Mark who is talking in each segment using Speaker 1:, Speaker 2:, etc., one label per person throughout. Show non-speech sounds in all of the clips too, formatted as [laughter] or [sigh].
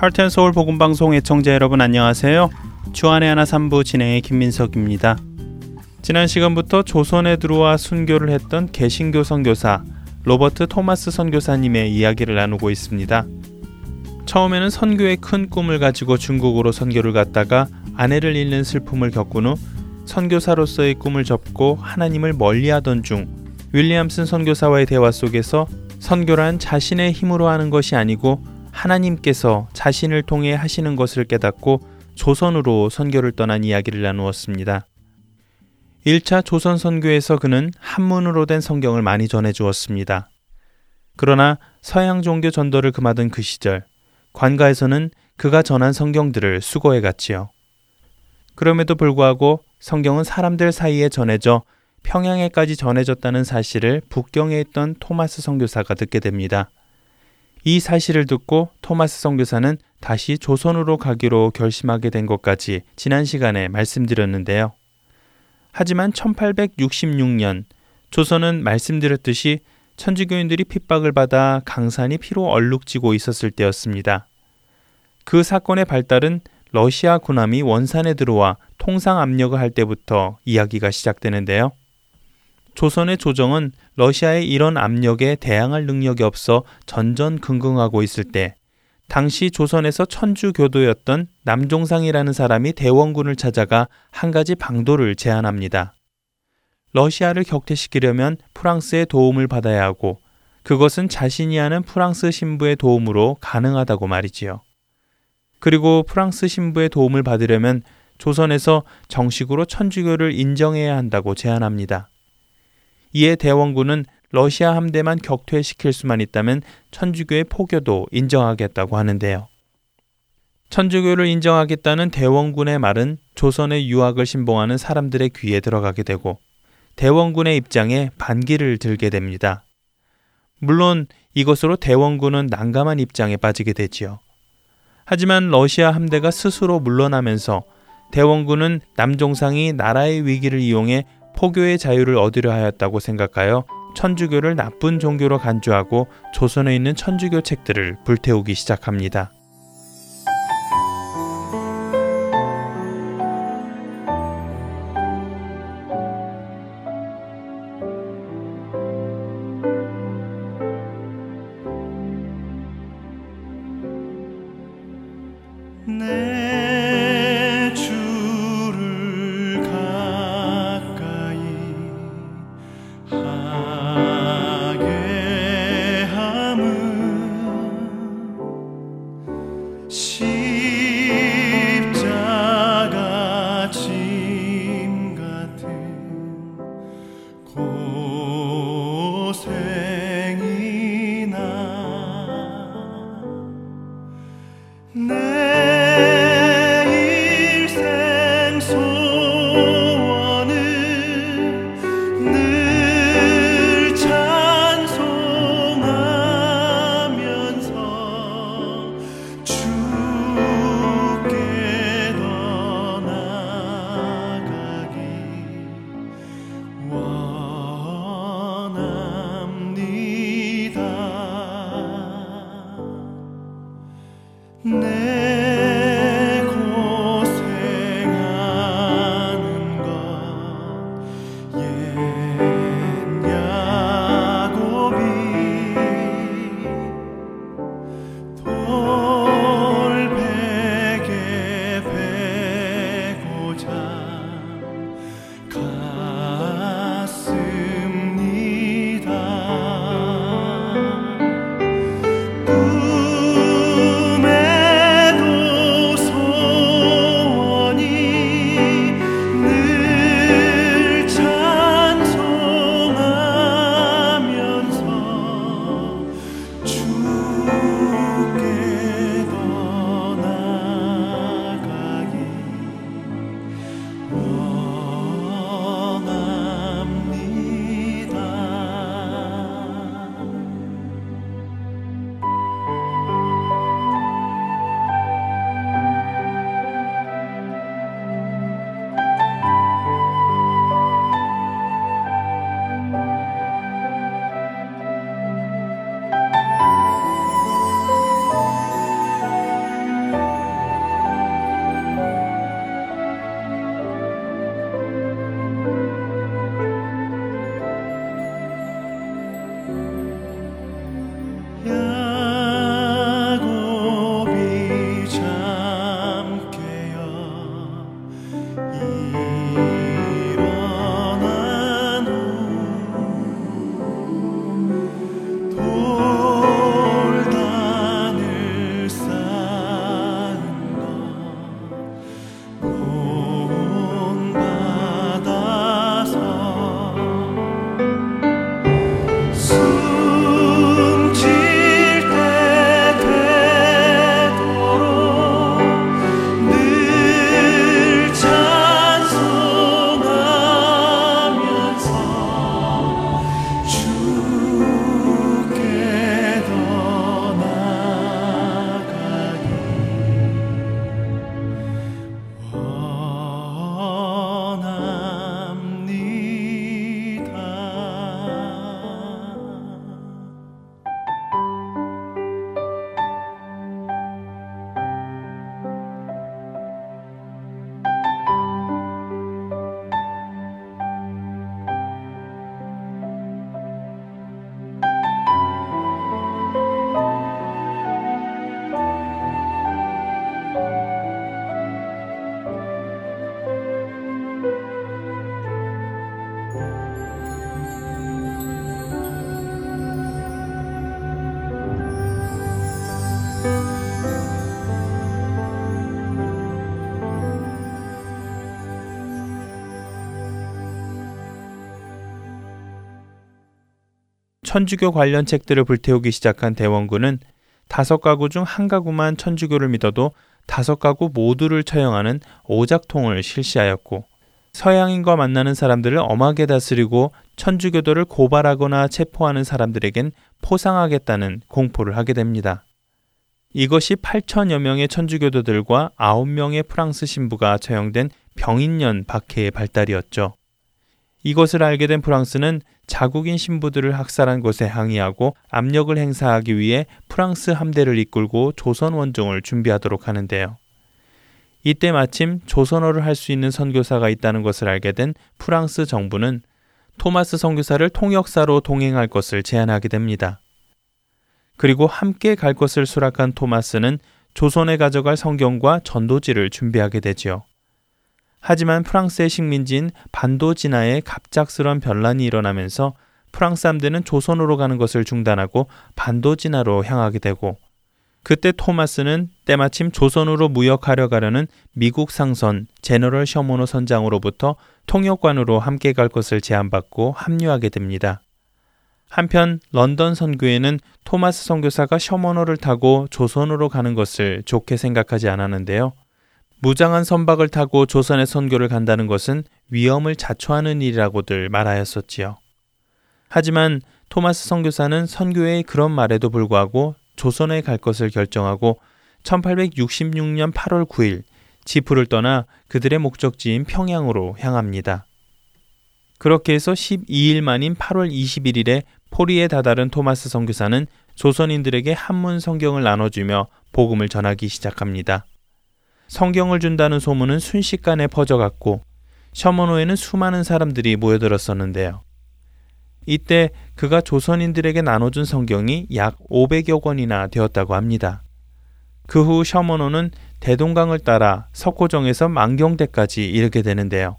Speaker 1: 할텐 서울 복음 방송 애청자 여러분 안녕하세요. 주안의 하나 3부 진행의 김민석입니다. 지난 시간부터 조선에 들어와 순교를 했던 개신교 선교사 로버트 토마스 선교사님의 이야기를 나누고 있습니다. 처음에는 선교의 큰 꿈을 가지고 중국으로 선교를 갔다가 아내를 잃는 슬픔을 겪은 후 선교사로서의 꿈을 접고 하나님을 멀리하던 중 윌리엄슨 선교사와의 대화 속에서 선교란 자신의 힘으로 하는 것이 아니고 하나님께서 자신을 통해 하시는 것을 깨닫고 조선으로 선교를 떠난 이야기를 나누었습니다. 1차 조선 선교에서 그는 한문으로 된 성경을 많이 전해 주었습니다. 그러나 서양 종교 전도를 금하던 그 시절 관가에서는 그가 전한 성경들을 수거해 갔지요. 그럼에도 불구하고 성경은 사람들 사이에 전해져 평양에까지 전해졌다는 사실을 북경에 있던 토마스 선교사가 듣게 됩니다. 이 사실을 듣고 토마스 선교사는 다시 조선으로 가기로 결심하게 된 것까지 지난 시간에 말씀드렸는데요. 하지만 1866년 조선은 말씀드렸듯이 천주교인들이 핍박을 받아 강산이 피로 얼룩지고 있었을 때였습니다. 그 사건의 발달은 러시아 군함이 원산에 들어와 통상 압력을 할 때부터 이야기가 시작되는데요. 조선의 조정은 러시아의 이런 압력에 대항할 능력이 없어 전전긍긍하고 있을 때 당시 조선에서 천주교도였던 남종상이라는 사람이 대원군을 찾아가 한 가지 방도를 제안합니다. 러시아를 격퇴시키려면 프랑스의 도움을 받아야 하고 그것은 자신이 하는 프랑스 신부의 도움으로 가능하다고 말이지요. 그리고 프랑스 신부의 도움을 받으려면 조선에서 정식으로 천주교를 인정해야 한다고 제안합니다. 이에 대원군은 러시아 함대만 격퇴시킬 수만 있다면 천주교의 포교도 인정하겠다고 하는데요. 천주교를 인정하겠다는 대원군의 말은 조선의 유학을 신봉하는 사람들의 귀에 들어가게 되고 대원군의 입장에 반기를 들게 됩니다. 물론 이것으로 대원군은 난감한 입장에 빠지게 되지요. 하지만 러시아 함대가 스스로 물러나면서 대원군은 남종상이 나라의 위기를 이용해 포교의 자유를 얻으려 하였다고 생각하여 천주교를 나쁜 종교로 간주하고 조선에 있는 천주교 책들을 불태우기 시작합니다. 천주교 관련 책들을 불태우기 시작한 대원군은 다섯 가구 중 한 가구만 천주교를 믿어도 다섯 가구 모두를 처형하는 오작통을 실시하였고 서양인과 만나는 사람들을 엄하게 다스리고 천주교도를 고발하거나 체포하는 사람들에겐 포상하겠다는 공포를 하게 됩니다. 이것이 8천여 명의 천주교도들과 9명의 프랑스 신부가 처형된 병인년 박해의 발달이었죠. 이것을 알게 된 프랑스는 자국인 신부들을 학살한 것에 항의하고 압력을 행사하기 위해 프랑스 함대를 이끌고 조선 원종을 준비하도록 하는데요. 이때 마침 조선어를 할 수 있는 선교사가 있다는 것을 알게 된 프랑스 정부는 토마스 선교사를 통역사로 동행할 것을 제안하게 됩니다. 그리고 함께 갈 것을 수락한 토마스는 조선에 가져갈 성경과 전도지를 준비하게 되지요. 하지만 프랑스의 식민지인 반도 진화에 갑작스런 변란이 일어나면서 프랑스 함대는 조선으로 가는 것을 중단하고 반도 진화로 향하게 되고 그때 토마스는 때마침 조선으로 무역하려 가려는 미국 상선 제너럴 셔모노 선장으로부터 통역관으로 함께 갈 것을 제안받고 합류하게 됩니다. 한편 런던 선교회는 토마스 선교사가 셔머노를 타고 조선으로 가는 것을 좋게 생각하지 않았는데요. 무장한 선박을 타고 조선의 선교를 간다는 것은 위험을 자초하는 일이라고들 말하였었지요. 하지만 토마스 선교사는 선교회의 그런 말에도 불구하고 조선에 갈 것을 결정하고 1866년 8월 9일 지프를 떠나 그들의 목적지인 평양으로 향합니다. 그렇게 해서 12일 만인 8월 21일에 포리에 다다른 토마스 선교사는 조선인들에게 한문 성경을 나눠주며 복음을 전하기 시작합니다. 성경을 준다는 소문은 순식간에 퍼져갔고 셔머노에는 수많은 사람들이 모여들었었는데요. 이때 그가 조선인들에게 나눠준 성경이 약 500여 권이나 되었다고 합니다. 그 후 셔머노는 대동강을 따라 석고정에서 만경대까지 이르게 되는데요.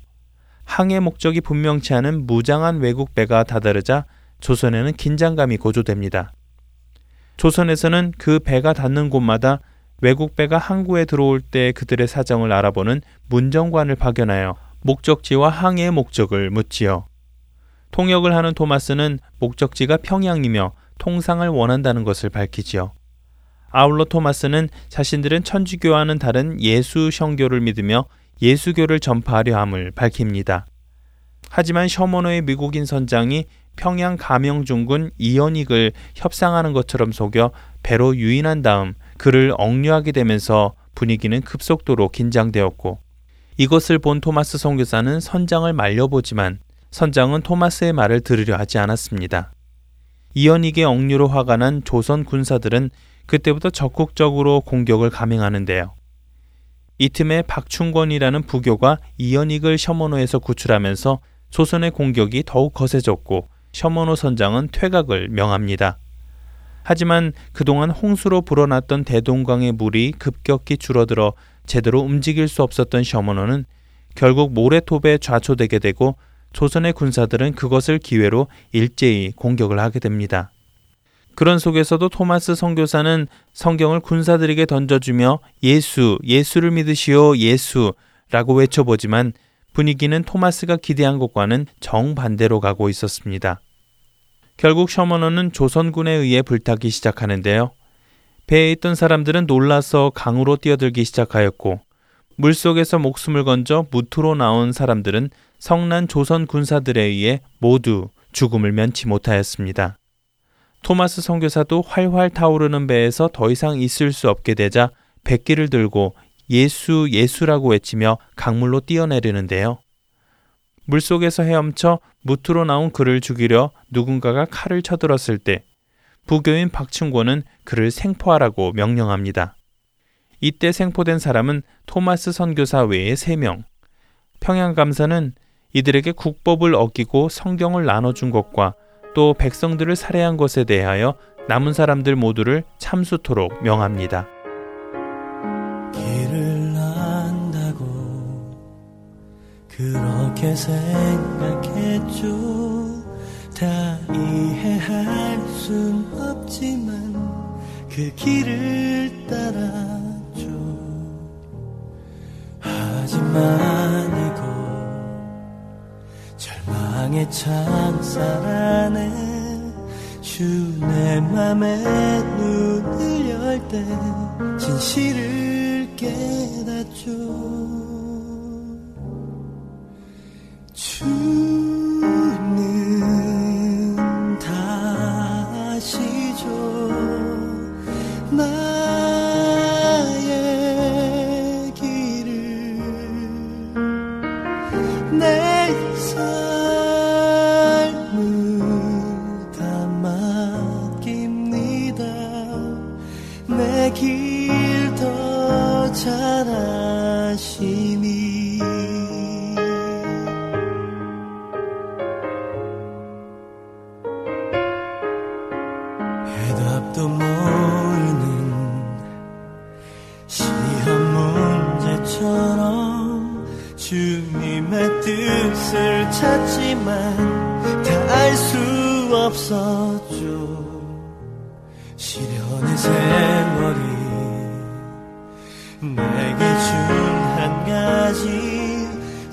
Speaker 1: 항해 목적이 분명치 않은 무장한 외국 배가 다다르자 조선에는 긴장감이 고조됩니다. 조선에서는 그 배가 닿는 곳마다 외국 배가 항구에 들어올 때 그들의 사정을 알아보는 문정관을 파견하여 목적지와 항해의 목적을 묻지요. 통역을 하는 토마스는 목적지가 평양이며 통상을 원한다는 것을 밝히지요. 아울러 토마스는 자신들은 천주교와는 다른 예수 성교를 믿으며 예수교를 전파하려 함을 밝힙니다. 하지만 셔머노의 미국인 선장이 평양 가명중군 이연익을 협상하는 것처럼 속여 배로 유인한 다음 그를 억류하게 되면서 분위기는 급속도로 긴장되었고 이것을 본 토마스 선교사는 선장을 말려보지만 선장은 토마스의 말을 들으려 하지 않았습니다. 이연익의 억류로 화가 난 조선 군사들은 그때부터 적극적으로 공격을 감행하는데요. 이 틈에 박충권이라는 부교가 이연익을 셔머노에서 구출하면서 조선의 공격이 더욱 거세졌고 셔머노 선장은 퇴각을 명합니다. 하지만 그동안 홍수로 불어났던 대동강의 물이 급격히 줄어들어 제대로 움직일 수 없었던 셔머노는 결국 모래톱에 좌초되게 되고 조선의 군사들은 그것을 기회로 일제히 공격을 하게 됩니다. 그런 속에서도 토마스 선교사는 성경을 군사들에게 던져주며 예수, 예수를 믿으시오, 예수라고 외쳐보지만 분위기는 토마스가 기대한 것과는 정반대로 가고 있었습니다. 결국 셔머너는 조선군에 의해 불타기 시작하는데요. 배에 있던 사람들은 놀라서 강으로 뛰어들기 시작하였고 물속에서 목숨을 건져 무트로 나온 사람들은 성난 조선 군사들에 의해 모두 죽음을 면치 못하였습니다. 토마스 선교사도 활활 타오르는 배에서 더 이상 있을 수 없게 되자 백기를 들고 예수 예수라고 외치며 강물로 뛰어내리는데요. 물속에서 헤엄쳐 무트로 나온 그를 죽이려 누군가가 칼을 쳐들었을 때 부교인 박충권은 그를 생포하라고 명령합니다. 이때 생포된 사람은 토마스 선교사 외에 3명. 평양감사는 이들에게 국법을 어기고 성경을 나눠준 것과 또 백성들을 살해한 것에 대하여 남은 사람들 모두를 참수토록 명합니다.
Speaker 2: 그렇게 생각했죠 다 이해할 순 없지만 그 길을 따라죠 하지만 이곳 절망의 창살 안에 주내 맘에 눈을 열 때 진실을 깨닫죠 주는 찾지만 다 알 수 없었죠 시련의 세월이 내게 준 한 가지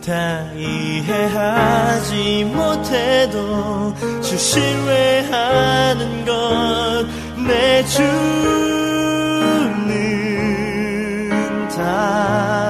Speaker 2: 다 이해하지 못해도 주 신뢰하는 것 내 주는 다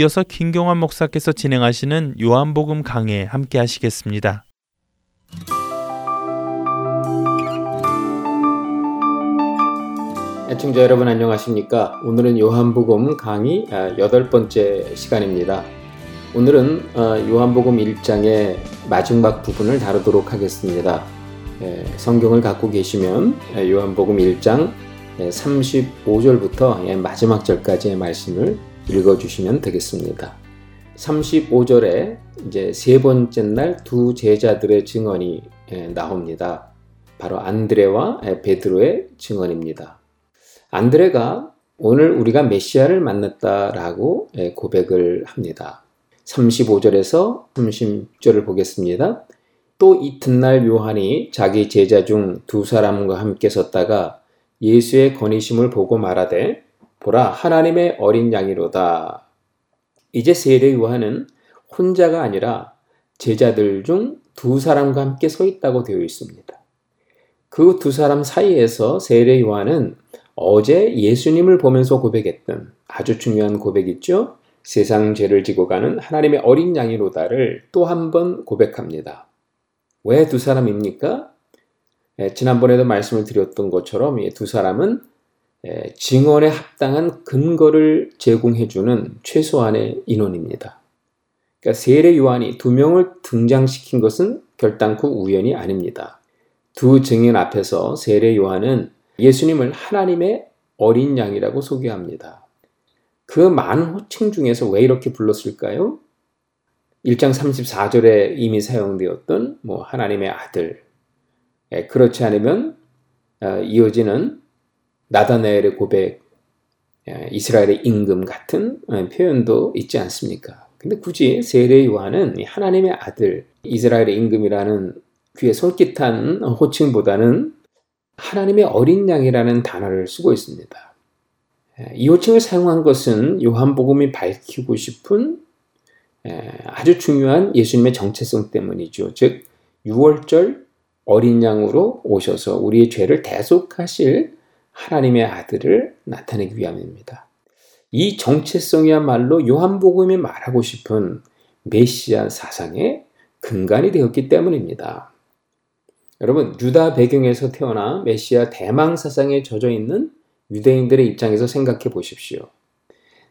Speaker 1: 이어서 김경환 목사께서 진행하시는 요한복음 강해 함께 하시겠습니다.
Speaker 3: 애청자 여러분 안녕하십니까? 오늘은 요한복음 강의 아, 여덟 번째 시간입니다. 오늘은 어, 요한복음 1장의 마지막 부분을 다루도록 하겠습니다. 예, 성경을 갖고 계시면 예, 요한복음 1장 35절부터 예, 마지막 절까지의 말씀을 읽어주시면 되겠습니다. 35절에 이제 세 번째 날 두 제자들의 증언이 나옵니다. 바로 안드레와 베드로의 증언입니다. 안드레가 오늘 우리가 메시아를 만났다라고 고백을 합니다. 35절에서 30절을 보겠습니다. 또 이튿날 요한이 자기 제자 중 두 사람과 함께 섰다가 예수의 건의심을 보고 말하되 보라 하나님의 어린 양이로다. 이제 세례 요한은 혼자가 아니라 제자들 중 두 사람과 함께 서 있다고 되어 있습니다. 그 두 사람 사이에서 세례 요한은 어제 예수님을 보면서 고백했던 아주 중요한 고백 있죠? 세상 죄를 지고 가는 하나님의 어린 양이로다를 또 한 번 고백합니다. 왜 두 사람입니까? 예, 지난번에도 말씀을 드렸던 것처럼 이두 사람은 예, 증언에 합당한 근거를 제공해주는 최소한의 인원입니다. 그러니까 세례 요한이 두 명을 등장시킨 것은 결단코 우연이 아닙니다. 두 증인 앞에서 세례 요한은 예수님을 하나님의 어린 양이라고 소개합니다. 그 많은 호칭 중에서 왜 이렇게 불렀을까요? 1장 34절에 이미 사용되었던 뭐 하나님의 아들 예, 그렇지 않으면 어, 이어지는 나다나엘의 고백 예, 이스라엘의 임금 같은 어, 표현도 있지 않습니까? 근데 굳이 세례 요한은 하나님의 아들 이스라엘의 임금이라는 귀에 솔깃한 호칭보다는 하나님의 어린 양이라는 단어를 쓰고 있습니다. 예, 이 호칭을 사용한 것은 요한복음이 밝히고 싶은 예, 아주 중요한 예수님의 정체성 때문이죠. 즉 6월절 어린 양으로 오셔서 우리의 죄를 대속하실 하나님의 아들을 나타내기 위함입니다. 이 정체성이야말로 요한복음이 말하고 싶은 메시아 사상의 근간이 되었기 때문입니다. 여러분, 유다 배경에서 태어나 메시아 대망 사상에 젖어 있는 유대인들의 입장에서 생각해 보십시오.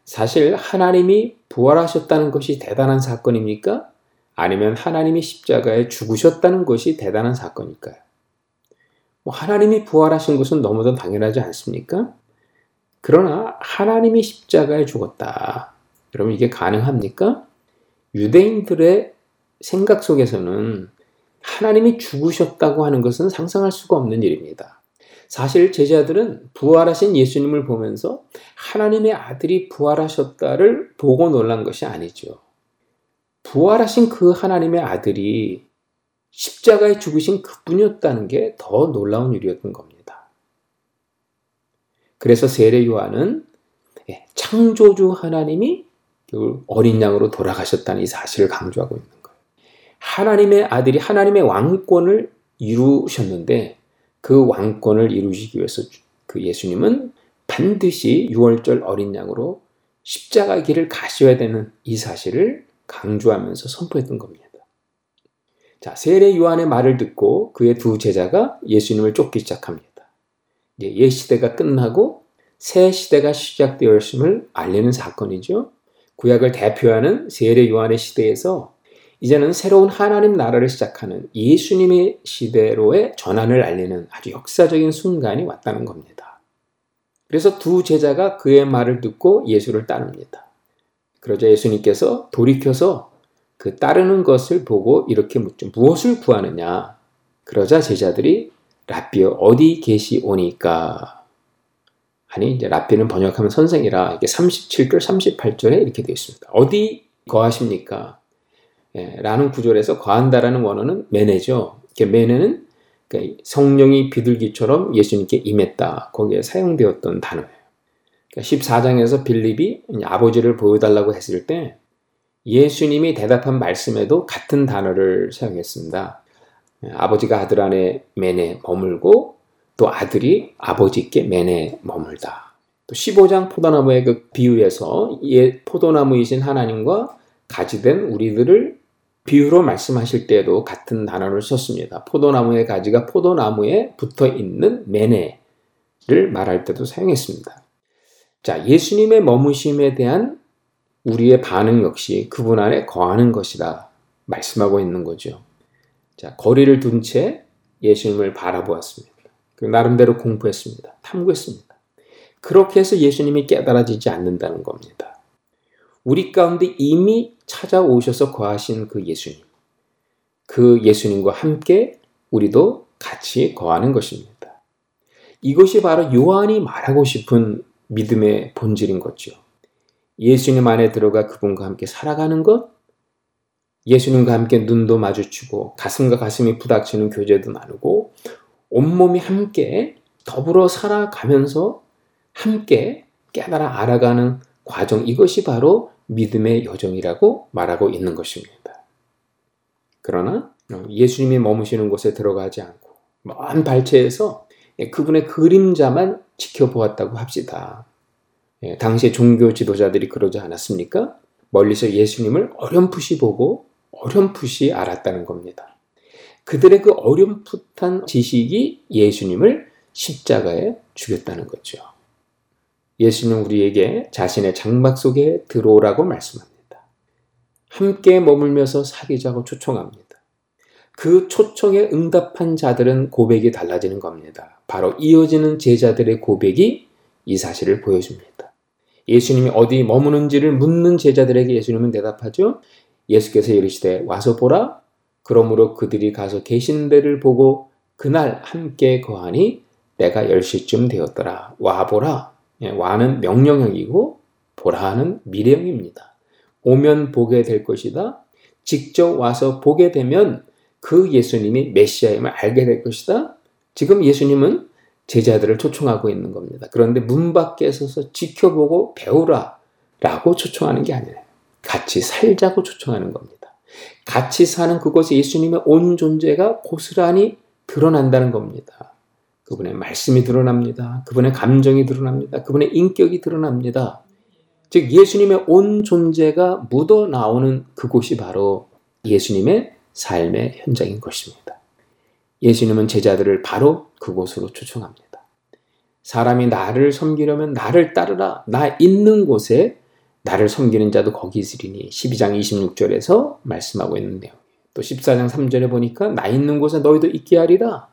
Speaker 3: 사실 하나님이 부활하셨다는 것이 대단한 사건입니까? 아니면 하나님이 십자가에 죽으셨다는 것이 대단한 사건일까요? 뭐 하나님이 부활하신 것은 너무도 당연하지 않습니까? 그러나 하나님이 십자가에 죽었다. 여러분 이게 가능합니까? 유대인들의 생각 속에서는 하나님이 죽으셨다고 하는 것은 상상할 수가 없는 일입니다. 사실 제자들은 부활하신 예수님을 보면서 하나님의 아들이 부활하셨다를 보고 놀란 것이 아니죠. 부활하신 그 하나님의 아들이 십자가에 죽으신 그뿐이었다는 게 더 놀라운 일이었던 겁니다. 그래서 세례 요한은 예, 창조주 하나님이 어린 양으로 돌아가셨다는 이 사실을 강조하고 있는 거예요. 하나님의 아들이 하나님의 왕권을 이루셨는데 그 왕권을 이루시기 위해서 그 예수님은 반드시 6월절 어린 양으로 십자가 길을 가셔야 되는 이 사실을 강조하면서 선포했던 겁니다. 자, 세례 요한의 말을 듣고 그의 두 제자가 예수님을 쫓기 시작합니다. 옛 시대가 끝나고 새 시대가 시작되었음을 알리는 사건이죠. 구약을 대표하는 세례 요한의 시대에서 이제는 새로운 하나님 나라를 시작하는 예수님의 시대로의 전환을 알리는 아주 역사적인 순간이 왔다는 겁니다. 그래서 두 제자가 그의 말을 듣고 예수를 따릅니다. 그러자 예수님께서 돌이켜서 그 따르는 것을 보고 이렇게 묻죠. 무엇을 구하느냐? 그러자 제자들이 라비어 어디 계시오니까 아니 이제 라비는 번역하면 선생이라 이게 37절 38절에 이렇게 되어 있습니다. 어디 거하십니까? 예, 라는 구절에서 거한다라는 원어는 메네죠. 메네는 그러니까 성령이 비둘기처럼 예수님께 임했다. 거기에 사용되었던 단어예요. 그러니까 14장에서 빌립이 아버지를 보여달라고 했을 때 예수님이 대답한 말씀에도 같은 단어를 사용했습니다. 아버지가 아들 안에 맨에 머물고 또 아들이 아버지께 맨에 머물다. 또 15장 포도나무의 그 비유에서 예, 포도나무이신 하나님과 가지된 우리들을 비유로 말씀하실 때에도 같은 단어를 썼습니다. 포도나무의 가지가 포도나무에 붙어 있는 맨에를 말할 때도 사용했습니다. 자, 예수님의 머무심에 대한 우리의 반응 역시 그분 안에 거하는 것이다. 말씀하고 있는 거죠. 자, 거리를 둔 채 예수님을 바라보았습니다. 그 나름대로 공부했습니다. 탐구했습니다. 그렇게 해서 예수님이 깨달아지지 않는다는 겁니다. 우리 가운데 이미 찾아오셔서 거하신 그 예수님. 그 예수님과 함께 우리도 같이 거하는 것입니다. 이것이 바로 요한이 말하고 싶은 믿음의 본질인 거죠. 예수님 안에 들어가 그분과 함께 살아가는 것, 예수님과 함께 눈도 마주치고 가슴과 가슴이 부닥치는 교제도 나누고 온몸이 함께 더불어 살아가면서 함께 깨달아 알아가는 과정 이것이 바로 믿음의 여정이라고 말하고 있는 것입니다. 그러나 예수님이 머무시는 곳에 들어가지 않고 먼 발치에서 그분의 그림자만 지켜보았다고 합시다. 예, 당시의 종교 지도자들이 그러지 않았습니까? 멀리서 예수님을 어렴풋이 보고 어렴풋이 알았다는 겁니다. 그들의 그 어렴풋한 지식이 예수님을 십자가에 죽였다는 거죠. 예수는 우리에게 자신의 장막 속에 들어오라고 말씀합니다. 함께 머물면서 사귀자고 초청합니다. 그 초청에 응답한 자들은 고백이 달라지는 겁니다. 바로 이어지는 제자들의 고백이 이 사실을 보여줍니다. 예수님이 어디 머무는지를 묻는 제자들에게 예수님은 대답하죠. 예수께서 이르시되 와서 보라. 그러므로 그들이 가서 계신 데를 보고 그날 함께 거하니 때가 10시쯤 되었더라. 와 보라. 예, 와는 명령형이고 보라는 미래형입니다. 오면 보게 될 것이다. 직접 와서 보게 되면 그 예수님이 메시아임을 알게 될 것이다. 지금 예수님은 제자들을 초청하고 있는 겁니다. 그런데 문 밖에 서서 지켜보고 배우라 라고 초청하는 게 아니에요. 같이 살자고 초청하는 겁니다. 같이 사는 그곳에 예수님의 온 존재가 고스란히 드러난다는 겁니다. 그분의 말씀이 드러납니다. 그분의 감정이 드러납니다. 그분의 인격이 드러납니다. 즉 예수님의 온 존재가 묻어 나오는 그곳이 바로 예수님의 삶의 현장인 것입니다. 예수님은 제자들을 바로 그곳으로 초청합니다. 사람이 나를 섬기려면 나를 따르라. 나 있는 곳에 나를 섬기는 자도 거기 있으리니 12장 26절에서 말씀하고 있는데요. 또 14장 3절에 보니까 나 있는 곳에 너희도 있게 하리라.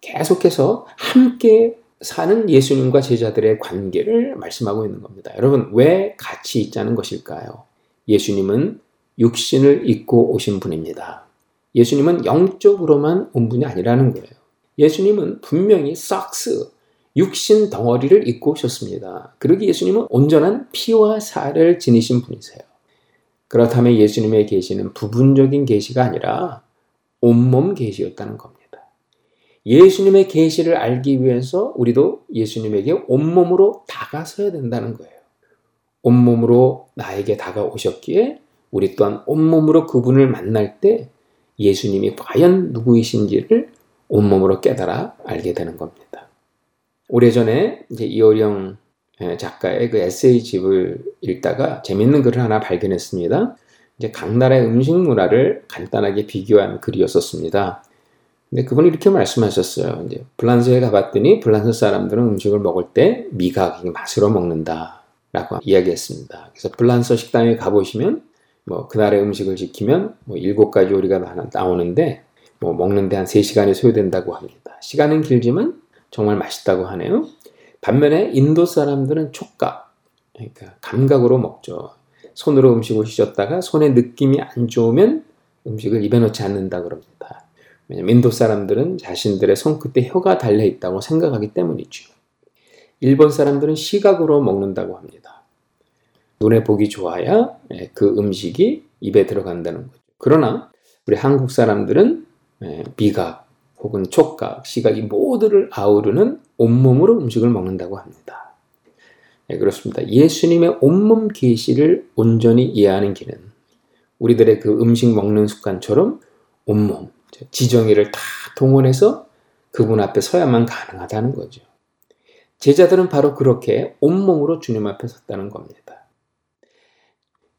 Speaker 3: 계속해서 함께 사는 예수님과 제자들의 관계를 말씀하고 있는 겁니다. 여러분, 왜 같이 있자는 것일까요? 예수님은 육신을 입고 오신 분입니다. 예수님은 영적으로만 온 분이 아니라는 거예요. 예수님은 분명히 삭스, 육신 덩어리를 입고 오셨습니다. 그러기 예수님은 온전한 피와 살을 지니신 분이세요. 그렇다면 예수님의 계시는 부분적인 계시가 아니라 온몸 계시였다는 겁니다. 예수님의 계시를 알기 위해서 우리도 예수님에게 온몸으로 다가서야 된다는 거예요. 온몸으로 나에게 다가오셨기에 우리 또한 온몸으로 그분을 만날 때 예수님이 과연 누구이신지를 온몸으로 깨달아 알게 되는 겁니다. 오래전에 이제 이어령 작가의 그 에세이 집을 읽다가 재밌는 글을 하나 발견했습니다. 이제 각 나라의 음식 문화를 간단하게 비교한 글이었었습니다. 근데 그분이 이렇게 말씀하셨어요. 이제 불란서에 가봤더니 불란서 사람들은 음식을 먹을 때 미각, 맛으로 먹는다 라고 이야기했습니다. 그래서 불란서 식당에 가보시면 뭐 그날의 음식을 지키면 뭐 일곱 가지 요리가 나오는데 뭐 먹는데 한 3시간이 소요된다고 합니다. 시간은 길지만 정말 맛있다고 하네요. 반면에 인도 사람들은 촉각, 그러니까 감각으로 먹죠. 손으로 음식을 휘젓다가 손의 느낌이 안 좋으면 음식을 입에 넣지 않는다 그럽니다. 왜냐면 인도 사람들은 자신들의 손 끝에 혀가 달려 있다고 생각하기 때문이죠. 일본 사람들은 시각으로 먹는다고 합니다. 눈에 보기 좋아야 예, 그 음식이 입에 들어간다는 거죠. 그러나 우리 한국 사람들은 예, 미각 혹은 촉각, 시각 이 모두를 아우르는 온몸으로 음식을 먹는다고 합니다. 네, 그렇습니다. 예수님의 온몸 계시를 온전히 이해하는 길은 우리들의 그 음식 먹는 습관처럼 온몸, 지정의를 다 동원해서 그분 앞에 서야만 가능하다는 거죠. 제자들은 바로 그렇게 온몸으로 주님 앞에 섰다는 겁니다.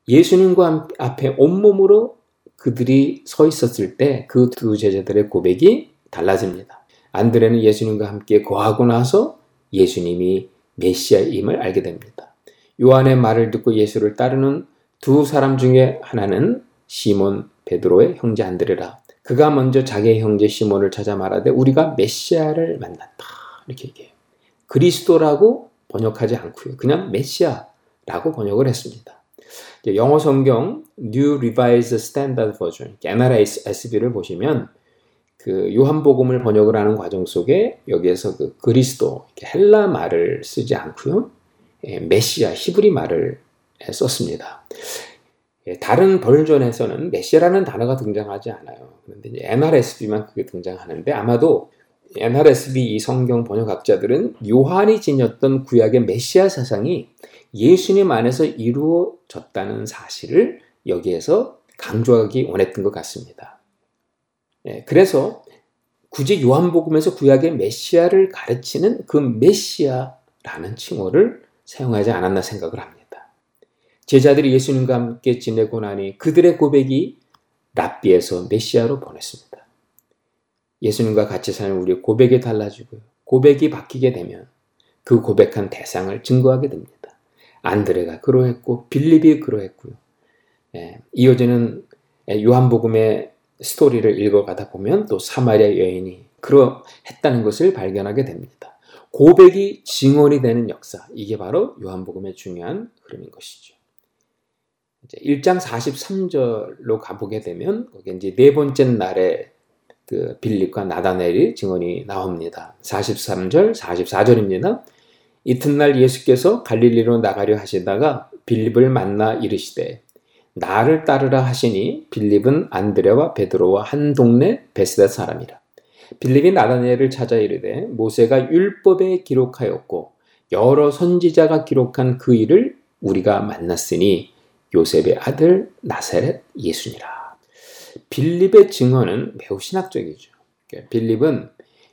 Speaker 3: 예수님과 앞에 온몸으로 그들이 서 있었을 때 그 두 제자들의 고백이 달라집니다. 안드레는 예수님과 함께 거하고 나서 예수님이 메시아임을 알게 됩니다. 요한의 말을 듣고 예수를 따르는 두 사람 중에 하나는 시몬 베드로의 형제 안드레라. 그가 먼저 자기의 형제 시몬을 찾아 말하되 우리가 메시아를 만났다. 이렇게 얘기해요. 그리스도라고 번역하지 않고요. 그냥 메시아라고 번역을 했습니다. 영어 성경 New Revised Standard Version NRSV를 보시면 그 요한복음을 번역을 하는 과정 속에 여기에서 그 그리스도 헬라 말을 쓰지 않고요. 예, 메시아 히브리 말을 썼습니다. 예, 다른 버전에서는 메시아라는 단어가 등장하지 않아요. 그런데 NRSV만 그게 등장하는데 아마도 NRSV 이 성경 번역학자들은 요한이 지녔던 구약의 메시아 사상이 예수님 안에서 이루어졌다는 사실을 여기에서 강조하기 원했던 것 같습니다. 예, 그래서 굳이 요한복음에서 구약의 메시아를 가르치는 그 메시아라는 칭호를 사용하지 않았나 생각을 합니다. 제자들이 예수님과 함께 지내고 나니 그들의 고백이 랍비에서 메시아로 보냈습니다. 예수님과 같이 사는 우리 고백이 달라지고요. 고백이 바뀌게 되면 그 고백한 대상을 증거하게 됩니다. 안드레가 그러했고 빌립이 그러했고요. 예, 이어지는 요한복음의 스토리를 읽어가다 보면 또 사마리아 여인이 그러했다는 것을 발견하게 됩니다. 고백이 증언이 되는 역사 이게 바로 요한복음의 중요한 흐름인 것이죠. 이제 1장 43절로 가보게 되면 거기 이제 네 번째 날에 그 빌립과 나다넬이 증언이 나옵니다. 43절, 44절입니다. 이튿날 예수께서 갈릴리로 나가려 하시다가 빌립을 만나 이르시되 나를 따르라 하시니 빌립은 안드레와 베드로와 한 동네 베스다 사람이라. 빌립이 나다니엘을 찾아 이르되 모세가 율법에 기록하였고 여러 선지자가 기록한 그 일을 우리가 만났으니 요셉의 아들 나사렛 예수니라. 빌립의 증언은 매우 신학적이죠. 그러니까 빌립은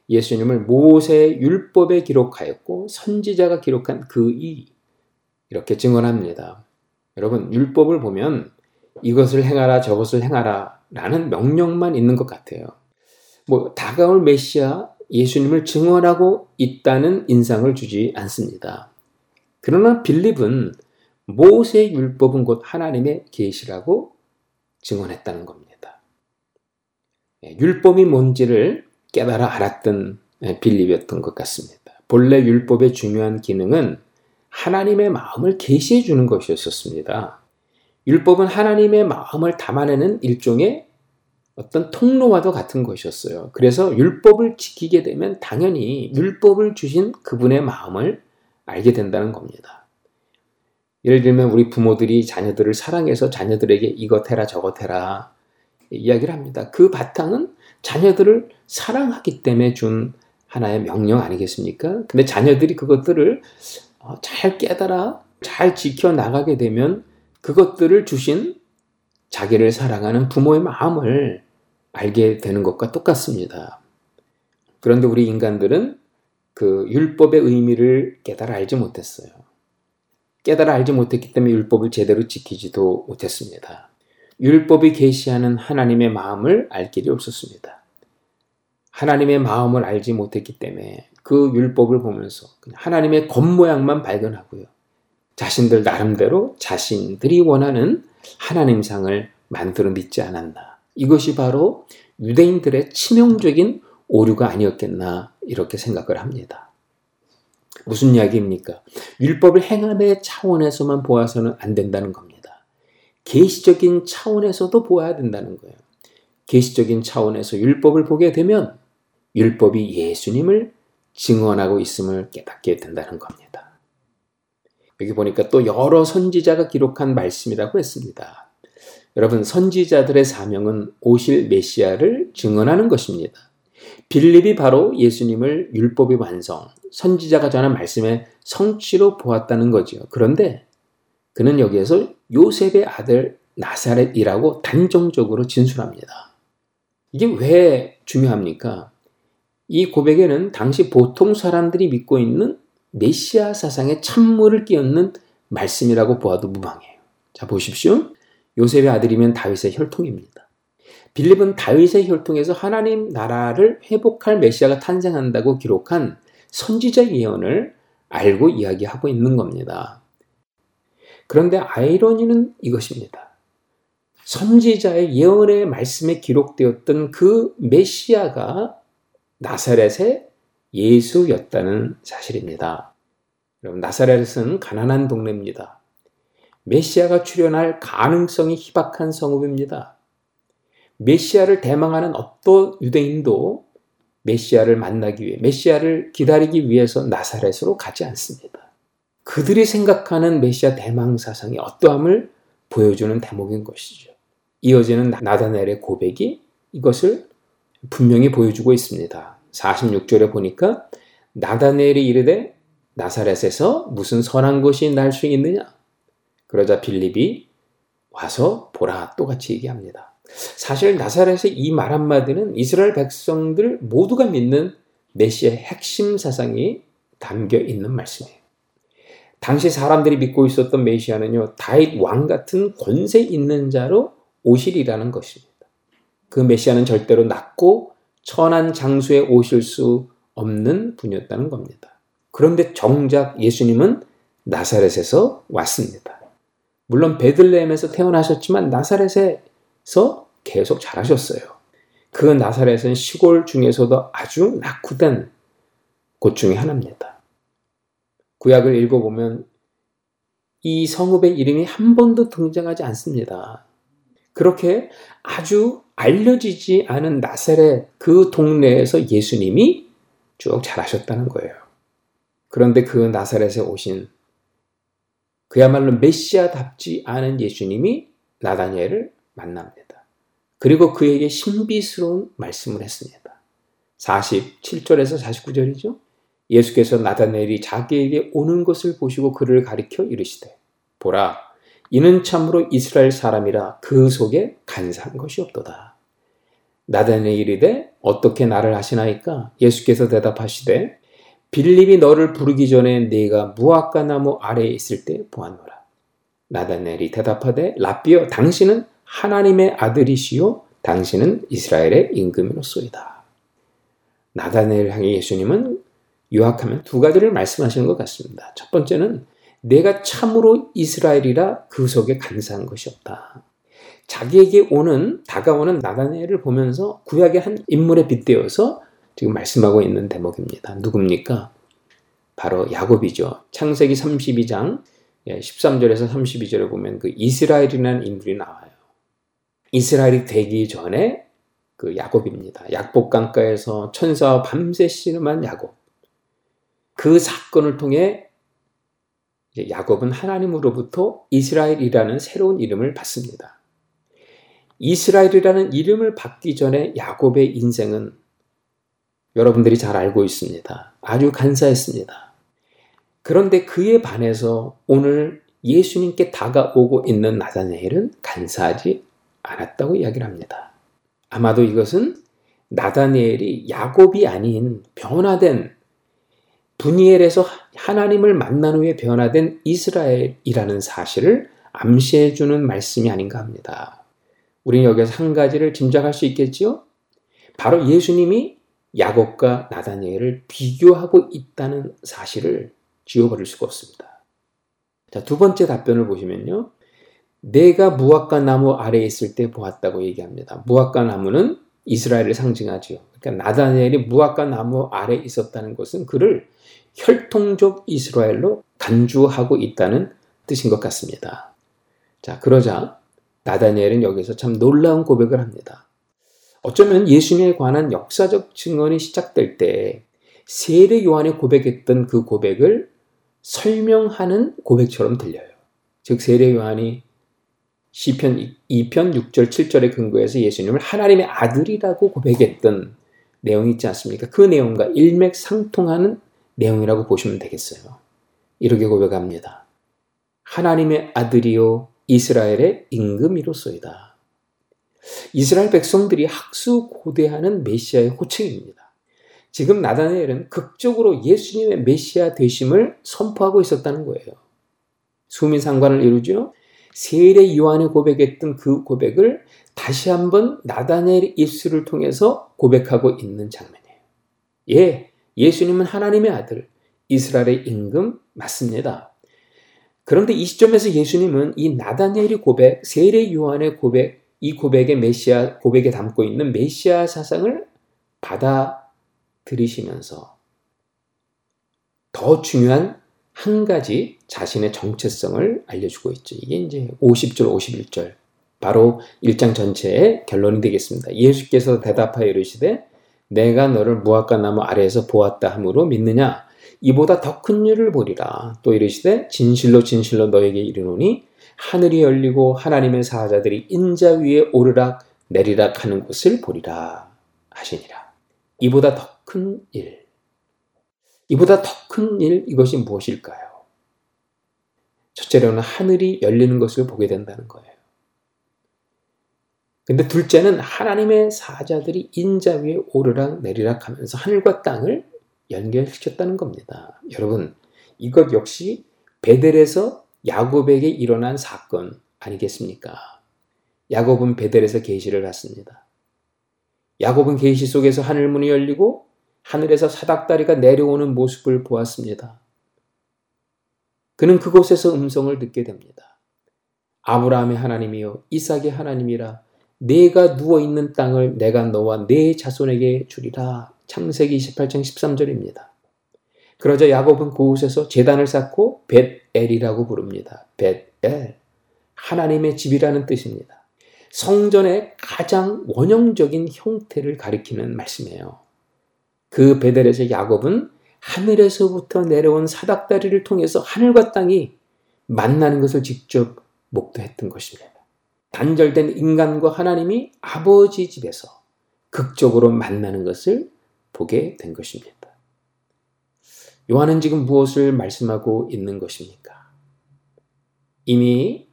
Speaker 3: 예수님을 모세 율법에 기록하였고 선지자가 기록한 그 이 이렇게 증언합니다. 여러분 율법을 보면 이것을 행하라 저것을 행하라 라는 명령만 있는 것 같아요. 뭐 다가올 메시아 예수님을 증언하고 있다는 인상을 주지 않습니다. 그러나 빌립은 모세 율법은 곧 하나님의 계시라고 증언했다는 겁니다. 예, 율법이 뭔지를 깨달아 알았던 예, 빌립이었던 것 같습니다. 본래 율법의 중요한 기능은 하나님의 마음을 계시해 주는 것이었습니다. 율법은 하나님의 마음을 담아내는 일종의 어떤 통로와도 같은 것이었어요. 그래서 율법을 지키게 되면 당연히 율법을 주신 그분의 마음을 알게 된다는 겁니다. 예를 들면 우리 부모들이 자녀들을 사랑해서 자녀들에게 이것 해라 저것 해라 이야기를 합니다. 그 바탕은 자녀들을 사랑하기 때문에 준 하나의 명령 아니겠습니까? 근데 자녀들이 그것들을 어, 잘 깨달아 잘 지켜 나가게 되면 그것들을 주신 자기를 사랑하는 부모의 마음을 알게 되는 것과 똑같습니다. 그런데 우리 인간들은 그 율법의 의미를 깨달아 알지 못했어요. 깨달아 알지 못했기 때문에 율법을 제대로 지키지도 못했습니다. 율법이 계시하는 하나님의 마음을 알 길이 없었습니다. 하나님의 마음을 알지 못했기 때문에 그 율법을 보면서 하나님의 겉모양만 발견하고요. 자신들 나름대로 자신들이 원하는 하나님상을 만들어 믿지 않았나. 이것이 바로 유대인들의 치명적인 오류가 아니었겠나 이렇게 생각을 합니다. 무슨 이야기입니까? 율법을 행함의 차원에서만 보아서는 안 된다는 겁니다. 계시적인 차원에서도 보아야 된다는 거예요. 계시적인 차원에서 율법을 보게 되면 율법이 예수님을 증언하고 있음을 깨닫게 된다는 겁니다. 여기 보니까 또 여러 선지자가 기록한 말씀이라고 했습니다. 여러분, 선지자들의 사명은 오실 메시아를 증언하는 것입니다. 빌립이 바로 예수님을 율법의 완성, 선지자가 전한 말씀의 성취로 보았다는 거죠. 그런데 그는 여기에서 요셉의 아들 나사렛이라고 단정적으로 진술합니다. 이게 왜 중요합니까? 이 고백에는 당시 보통 사람들이 믿고 있는 메시아 사상의 찬물을 끼얹는 말씀이라고 보아도 무방해요. 자, 보십시오. 요셉의 아들이면 다윗의 혈통입니다. 빌립은 다윗의 혈통에서 하나님 나라를 회복할 메시아가 탄생한다고 기록한 선지자 예언을 알고 이야기하고 있는 겁니다. 그런데 아이러니는 이것입니다. 선지자의 예언의 말씀에 기록되었던 그 메시아가 나사렛의 예수였다는 사실입니다. 여러분, 나사렛은 가난한 동네입니다. 메시아가 출현할 가능성이 희박한 성읍입니다. 메시아를 대망하는 어떤 유대인도 메시아를 만나기 위해, 메시아를 기다리기 위해서 나사렛으로 가지 않습니다. 그들이 생각하는 메시아 대망 사상이 어떠함을 보여주는 대목인 것이죠. 이어지는 나다넬의 고백이 이것을 분명히 보여주고 있습니다. 46절에 보니까 나다넬이 이르되 나사렛에서 무슨 선한 것이 날 수 있느냐? 그러자 빌립이 와서 보라 똑같이 얘기합니다. 사실 나사렛의 이 말 한마디는 이스라엘 백성들 모두가 믿는 메시아의 핵심 사상이 담겨 있는 말씀이에요. 당시 사람들이 믿고 있었던 메시아는요, 다윗 왕 같은 권세 있는 자로 오실이라는 것입니다. 그 메시아는 절대로 낮고 천한 장소에 오실 수 없는 분이었다는 겁니다. 그런데 정작 예수님은 나사렛에서 왔습니다. 물론 베들레헴에서 태어나셨지만 나사렛에서 계속 자라셨어요. 그 나사렛은 시골 중에서도 아주 낙후된 곳 중에 하나입니다. 구약을 읽어보면 이 성읍의 이름이 한 번도 등장하지 않습니다. 그렇게 아주 알려지지 않은 나사렛 그 동네에서 예수님이 쭉 자라셨다는 거예요. 그런데 그 나사렛에 오신 그야말로 메시아답지 않은 예수님이 나다니엘을 만납니다. 그리고 그에게 신비스러운 말씀을 했습니다. 47절에서 49절이죠. 예수께서 나다니엘이 자기에게 오는 것을 보시고 그를 가리켜 이르시되 보라 이는 참으로 이스라엘 사람이라 그 속에 간사한 것이 없도다. 나다니엘이 이르되 어떻게 나를 아시나이까 예수께서 대답하시되 빌립이 너를 부르기 전에 네가 무화과 나무 아래에 있을 때 보았노라. 나다니엘이 대답하되 라비어 당신은 하나님의 아들이시요 당신은 이스라엘의 임금이로소이다. 나다니엘 향해 예수님은 요약하면 두 가지를 말씀하시는 것 같습니다. 첫 번째는 내가 참으로 이스라엘이라 그 속에 간사한 것이 없다. 자기에게 오는 다가오는 나다니엘을 보면서 구약의 한 인물에 빗대어서 지금 말씀하고 있는 대목입니다. 누굽니까? 바로 야곱이죠. 창세기 32장 13절에서 예, 32절에 보면 그 이스라엘이라는 인물이 나와요. 이스라엘이 되기 전에 그 야곱입니다. 약복 강가에서 천사와 밤새 씨름한 야곱. 그 사건을 통해 야곱은 하나님으로부터 이스라엘이라는 새로운 이름을 받습니다. 이스라엘이라는 이름을 받기 전에 야곱의 인생은 여러분들이 잘 알고 있습니다. 아주 간사했습니다. 그런데 그에 반해서 오늘 예수님께 다가오고 있는 나다네엘은 간사하지 않았다고 이야기를 합니다. 아마도 이것은 나다니엘이 야곱이 아닌 변화된 분이엘에서 하나님을 만난 후에 변화된 이스라엘이라는 사실을 암시해 주는 말씀이 아닌가 합니다. 우리는 여기서 한 가지를 짐작할 수 있겠지요? 바로 예수님이 야곱과 나다니엘을 비교하고 있다는 사실을 지워버릴 수가 없습니다. 자, 두 번째 답변을 보시면요. 내가 무화과 나무 아래에 있을 때 보았다고 얘기합니다. 무화과 나무는 이스라엘을 상징하지요. 그러니까 나다니엘이 무화과 나무 아래에 있었다는 것은 그를 혈통적 이스라엘로 간주하고 있다는 뜻인 것 같습니다. 자, 그러자 나다니엘은 여기서 참 놀라운 고백을 합니다. 어쩌면 예수님에 관한 역사적 증언이 시작될 때 세례 요한이 고백했던 그 고백을 설명하는 고백처럼 들려요. 즉 세례 요한이 시편 2편 6절 7절에 근거해서 예수님을 하나님의 아들이라고 고백했던 내용이 있지 않습니까? 그 내용과 일맥상통하는 내용이라고 보시면 되겠어요. 이렇게 고백합니다. 하나님의 아들이요 이스라엘의 임금이로소이다. 이스라엘 백성들이 학수 고대하는 메시아의 호칭입니다. 지금 나다니엘은 극적으로 예수님의 메시아 되심을 선포하고 있었다는 거예요. 수민 상관을 이루죠. 세례 요한이 고백했던 그 고백을 다시 한번 나다니엘의 입술을 통해서 고백하고 있는 장면이에요. 예, 예수님은 하나님의 아들, 이스라엘의 임금 맞습니다. 그런데 이 시점에서 예수님은 이 나다니엘의 고백, 세례 요한의 고백, 이 고백의 메시아 고백에 담고 있는 메시아 사상을 받아들이시면서 더 중요한 한 가지 자신의 정체성을 알려주고 있죠. 이게 이제 50절, 51절. 바로 1장 전체의 결론이 되겠습니다. 예수께서 대답하여 이르시되 내가 너를 무화과 나무 아래에서 보았다 함으로 믿느냐? 이보다 더 큰 일을 보리라. 또 이르시되 진실로 진실로 너에게 이르노니 하늘이 열리고 하나님의 사자들이 인자 위에 오르락 내리락 하는 것을 보리라 하시니라. 이보다 더 큰 일. 이보다 더 큰 일, 이것이 무엇일까요? 첫째로는 하늘이 열리는 것을 보게 된다는 거예요. 근데 둘째는 하나님의 사자들이 인자 위에 오르락 내리락 하면서 하늘과 땅을 연결시켰다는 겁니다. 여러분, 이것 역시 베델에서 야곱에게 일어난 사건 아니겠습니까? 야곱은 베델에서 계시를 받습니다. 야곱은 계시 속에서 하늘 문이 열리고 하늘에서 사닥다리가 내려오는 모습을 보았습니다. 그는 그곳에서 음성을 듣게 됩니다. 아브라함의 하나님이요 이삭의 하나님이라 내가 누워 있는 땅을 내가 너와 내 자손에게 주리라. 창세기 28장 13절입니다. 그러자 야곱은 그곳에서 재단을 쌓고 벳엘이라고 부릅니다. 벳엘. 하나님의 집이라는 뜻입니다. 성전의 가장 원형적인 형태를 가리키는 말씀이에요. 그 베델에서 야곱은 하늘에서부터 내려온 사닥다리를 통해서 하늘과 땅이 만나는 것을 직접 목도했던 것입니다. 단절된 인간과 하나님이 아버지 집에서 극적으로 만나는 것을 보게 된 것입니다. 요한은 지금 무엇을 말씀하고 있는 것입니까? 이미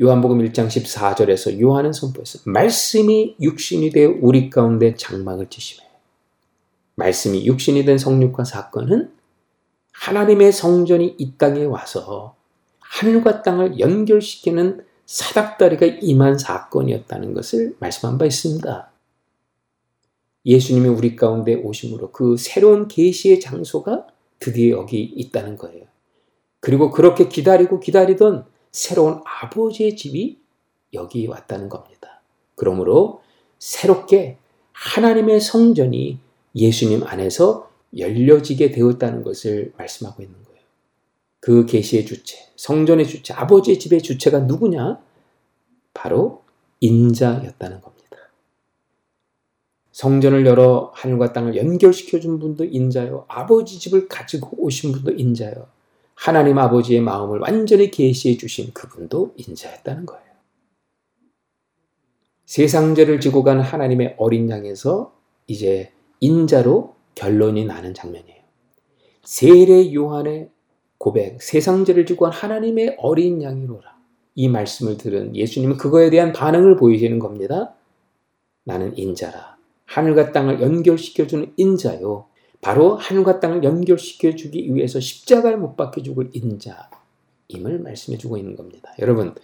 Speaker 3: 요한복음 1장 14절에서 요한은 선포했어. 말씀이 육신이 되어 우리 가운데 장막을 치시매. 말씀이 육신이 된 성육과 사건은 하나님의 성전이 이 땅에 와서 하늘과 땅을 연결시키는 사닥다리가 임한 사건이었다는 것을 말씀한 바 있습니다. 예수님이 우리 가운데 오심으로 그 새로운 계시의 장소가 드디어 여기 있다는 거예요. 그리고 그렇게 기다리고 기다리던 새로운 아버지의 집이 여기 왔다는 겁니다. 그러므로 새롭게 하나님의 성전이 예수님 안에서 열려지게 되었다는 것을 말씀하고 있는 거예요. 그 계시의 주체, 성전의 주체, 아버지의 집의 주체가 누구냐? 바로 인자였다는 겁니다. 성전을 열어 하늘과 땅을 연결시켜 준 분도 인자요. 아버지 집을 가지고 오신 분도 인자요. 하나님 아버지의 마음을 완전히 계시해 주신 그분도 인자였다는 거예요. 세상죄를 지고 간 하나님의 어린 양에서 이제 인자로 결론이 나는 장면이에요. 세례 요한의 고백, 세상죄를 지고 간 하나님의 어린 양이로라. 이 말씀을 들은 예수님은 그거에 대한 반응을 보이시는 겁니다. 나는 인자라. 하늘과 땅을 연결시켜주는 인자요. 바로 하늘과 땅을 연결시켜주기 위해서 십자가에 못 박혀 죽을 인자임을 말씀해주고 있는 겁니다. 여러분,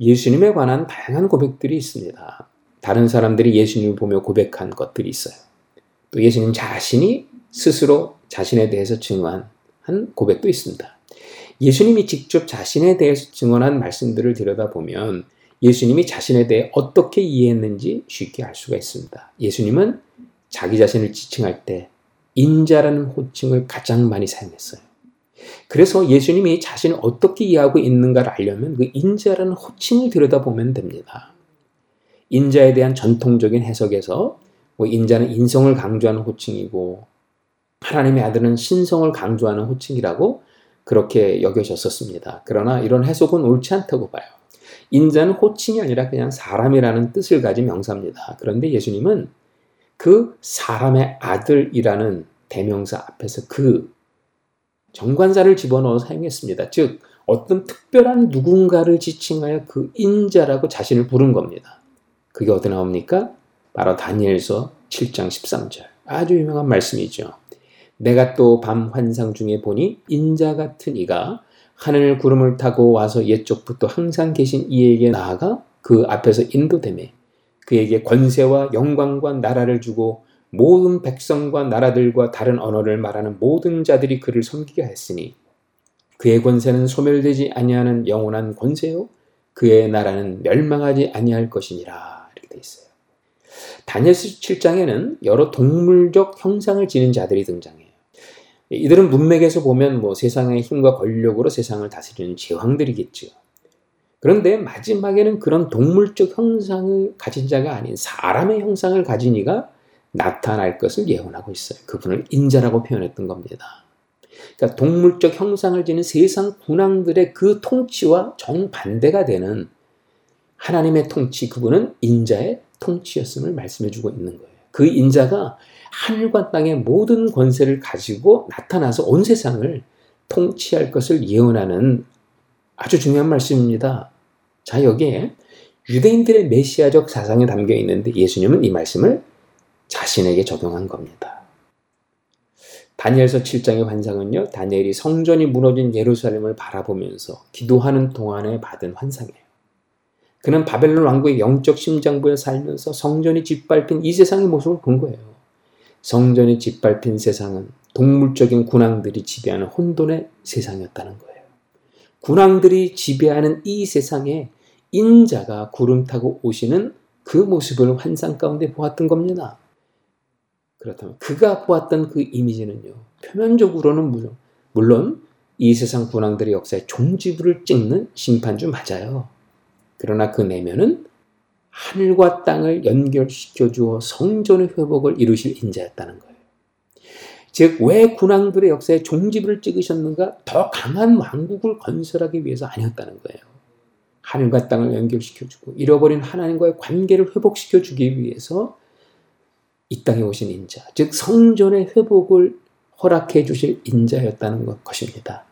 Speaker 3: 예수님에 관한 다양한 고백들이 있습니다. 다른 사람들이 예수님을 보며 고백한 것들이 있어요. 또 예수님 자신이 스스로 자신에 대해서 증언한 고백도 있습니다. 예수님이 직접 자신에 대해서 증언한 말씀들을 들여다보면 예수님이 자신에 대해 어떻게 이해했는지 쉽게 알 수가 있습니다. 예수님은 자기 자신을 지칭할 때 인자라는 호칭을 가장 많이 사용했어요. 그래서 예수님이 자신을 어떻게 이해하고 있는가를 알려면 그 인자라는 호칭을 들여다보면 됩니다. 인자에 대한 전통적인 해석에서 뭐 인자는 인성을 강조하는 호칭이고 하나님의 아들은 신성을 강조하는 호칭이라고 그렇게 여겨졌었습니다. 그러나 이런 해석은 옳지 않다고 봐요. 인자는 호칭이 아니라 그냥 사람이라는 뜻을 가진 명사입니다. 그런데 예수님은 그 사람의 아들이라는 대명사 앞에서 그 정관사를 집어넣어 사용했습니다. 즉, 어떤 특별한 누군가를 지칭하여 그 인자라고 자신을 부른 겁니다. 그게 어디 나옵니까? 바로 다니엘서 7장 13절. 아주 유명한 말씀이죠. 내가 또 밤 환상 중에 보니 인자 같은 이가 하늘 구름을 타고 와서 옛쪽부터 항상 계신 이에게 나아가 그 앞에서 인도됨에 그에게 권세와 영광과 나라를 주고 모든 백성과 나라들과 다른 언어를 말하는 모든 자들이 그를 섬기게 했으니 그의 권세는 소멸되지 아니하는 영원한 권세요 그의 나라는 멸망하지 아니할 것이니라 이렇게 돼 있어요. 다니엘서 7장에는 여러 동물적 형상을 지닌 자들이 등장해요. 이들은 문맥에서 보면 뭐 세상의 힘과 권력으로 세상을 다스리는 제왕들이겠죠. 그런데 마지막에는 그런 동물적 형상을 가진 자가 아닌 사람의 형상을 가진 이가 나타날 것을 예언하고 있어요. 그분을 인자라고 표현했던 겁니다. 그러니까 동물적 형상을 지닌 세상 군왕들의 그 통치와 정반대가 되는 하나님의 통치, 그분은 인자의 통치였음을 말씀해 주고 있는 거예요. 그 인자가 하늘과 땅의 모든 권세를 가지고 나타나서 온 세상을 통치할 것을 예언하는 아주 중요한 말씀입니다. 자, 여기에 유대인들의 메시아적 사상이 담겨 있는데 예수님은 이 말씀을 자신에게 적용한 겁니다. 다니엘서 7장의 환상은요, 다니엘이 성전이 무너진 예루살렘을 바라보면서 기도하는 동안에 받은 환상이에요. 그는 바벨론 왕국의 영적 심장부에 살면서 성전이 짓밟힌 이 세상의 모습을 본 거예요. 성전이 짓밟힌 세상은 동물적인 군왕들이 지배하는 혼돈의 세상이었다는 거예요. 군왕들이 지배하는 이 세상에 인자가 구름 타고 오시는 그 모습을 환상 가운데 보았던 겁니다. 그렇다면 그가 보았던 그 이미지는요. 표면적으로는 물론, 물론 이 세상 군왕들의 역사에 종지부를 찍는 심판주 맞아요. 그러나 그 내면은 하늘과 땅을 연결시켜 주어 성전의 회복을 이루실 인자였다는 거예요. 즉, 왜 군왕들의 역사에 종지부를 찍으셨는가? 더 강한 왕국을 건설하기 위해서 아니었다는 거예요. 하늘과 땅을 연결시켜 주고 잃어버린 하나님과의 관계를 회복시켜 주기 위해서 이 땅에 오신 인자, 즉 성전의 회복을 허락해 주실 인자였다는 것입니다.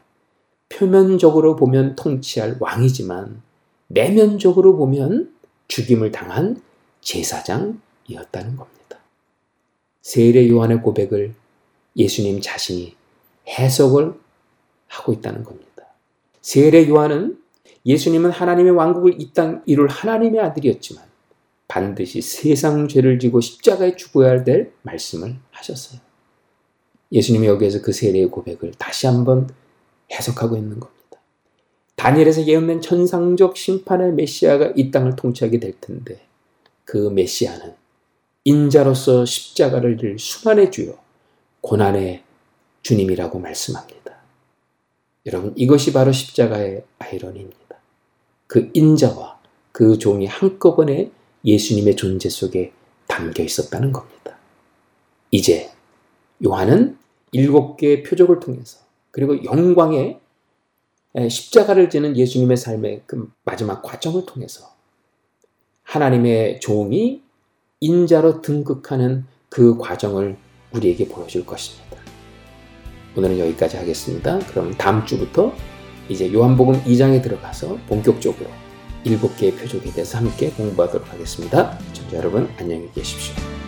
Speaker 3: 표면적으로 보면 통치할 왕이지만 내면적으로 보면 죽임을 당한 제사장이었다는 겁니다. 세례 요한의 고백을 예수님 자신이 해석을 하고 있다는 겁니다. 세례 요한은 예수님은 하나님의 왕국을 이 땅 이룰 하나님의 아들이었지만 반드시 세상 죄를 지고 십자가에 죽어야 될 말씀을 하셨어요. 예수님이 여기에서 그 세례의 고백을 다시 한번 해석하고 있는 겁니다. 다니엘에서 예언된 천상적 심판의 메시아가 이 땅을 통치하게 될 텐데 그 메시아는 인자로서 십자가를 질 수만의 주요 고난의 주님이라고 말씀합니다. 여러분 이것이 바로 십자가의 아이러니입니다. 그 인자와 그 종이 한꺼번에 예수님의 존재 속에 담겨 있었다는 겁니다. 이제 요한은 일곱 개의 표적을 통해서 그리고 영광의 십자가를 지는 예수님의 삶의 그 마지막 과정을 통해서 하나님의 종이 인자로 등극하는 그 과정을 우리에게 보여줄 것입니다. 오늘은 여기까지 하겠습니다. 그럼 다음 주부터 이제 요한복음 2장에 들어가서 본격적으로 일곱 개의 표적에 대해서 함께 공부하도록 하겠습니다. 청자 여러분 안녕히 계십시오.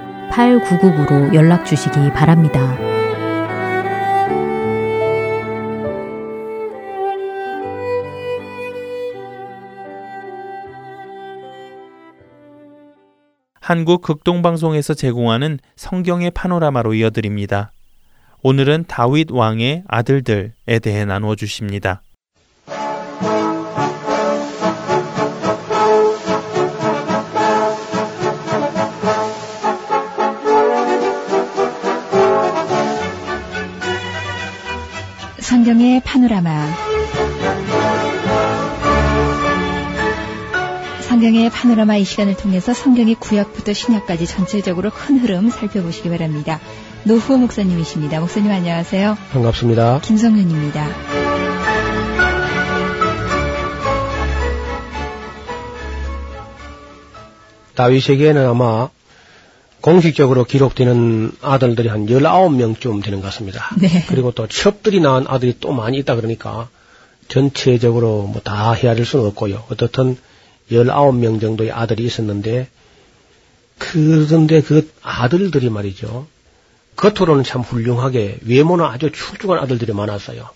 Speaker 4: 8999로 연락 주시기 바랍니다.
Speaker 1: 한국 극동방송에서 제공하는 성경의 파노라마로 이어드립니다. 오늘은 다윗 왕의 아들들에 대해 나누어 주십니다.
Speaker 5: 성경의 파노라마 성경의 파노라마 이 시간을 통해서 성경의 구약부터 신약까지 전체적으로 큰 흐름 살펴보시기 바랍니다. 노후 목사님이십니다. 목사님 안녕하세요.
Speaker 6: 반갑습니다.
Speaker 5: 김성윤입니다.
Speaker 6: 다윗에게는 아마 공식적으로 기록되는 아들들이 한 19명쯤 되는 것 같습니다.
Speaker 5: 네.
Speaker 6: 그리고 또 첩들이 낳은 아들이 또 많이 있다 그러니까 전체적으로 뭐 다 헤아릴 수는 없고요. 어떻든 19명 정도의 아들이 있었는데 그런데 그 아들들이 말이죠. 겉으로는 참 훌륭하게 외모는 아주 출중한 아들들이 많았어요.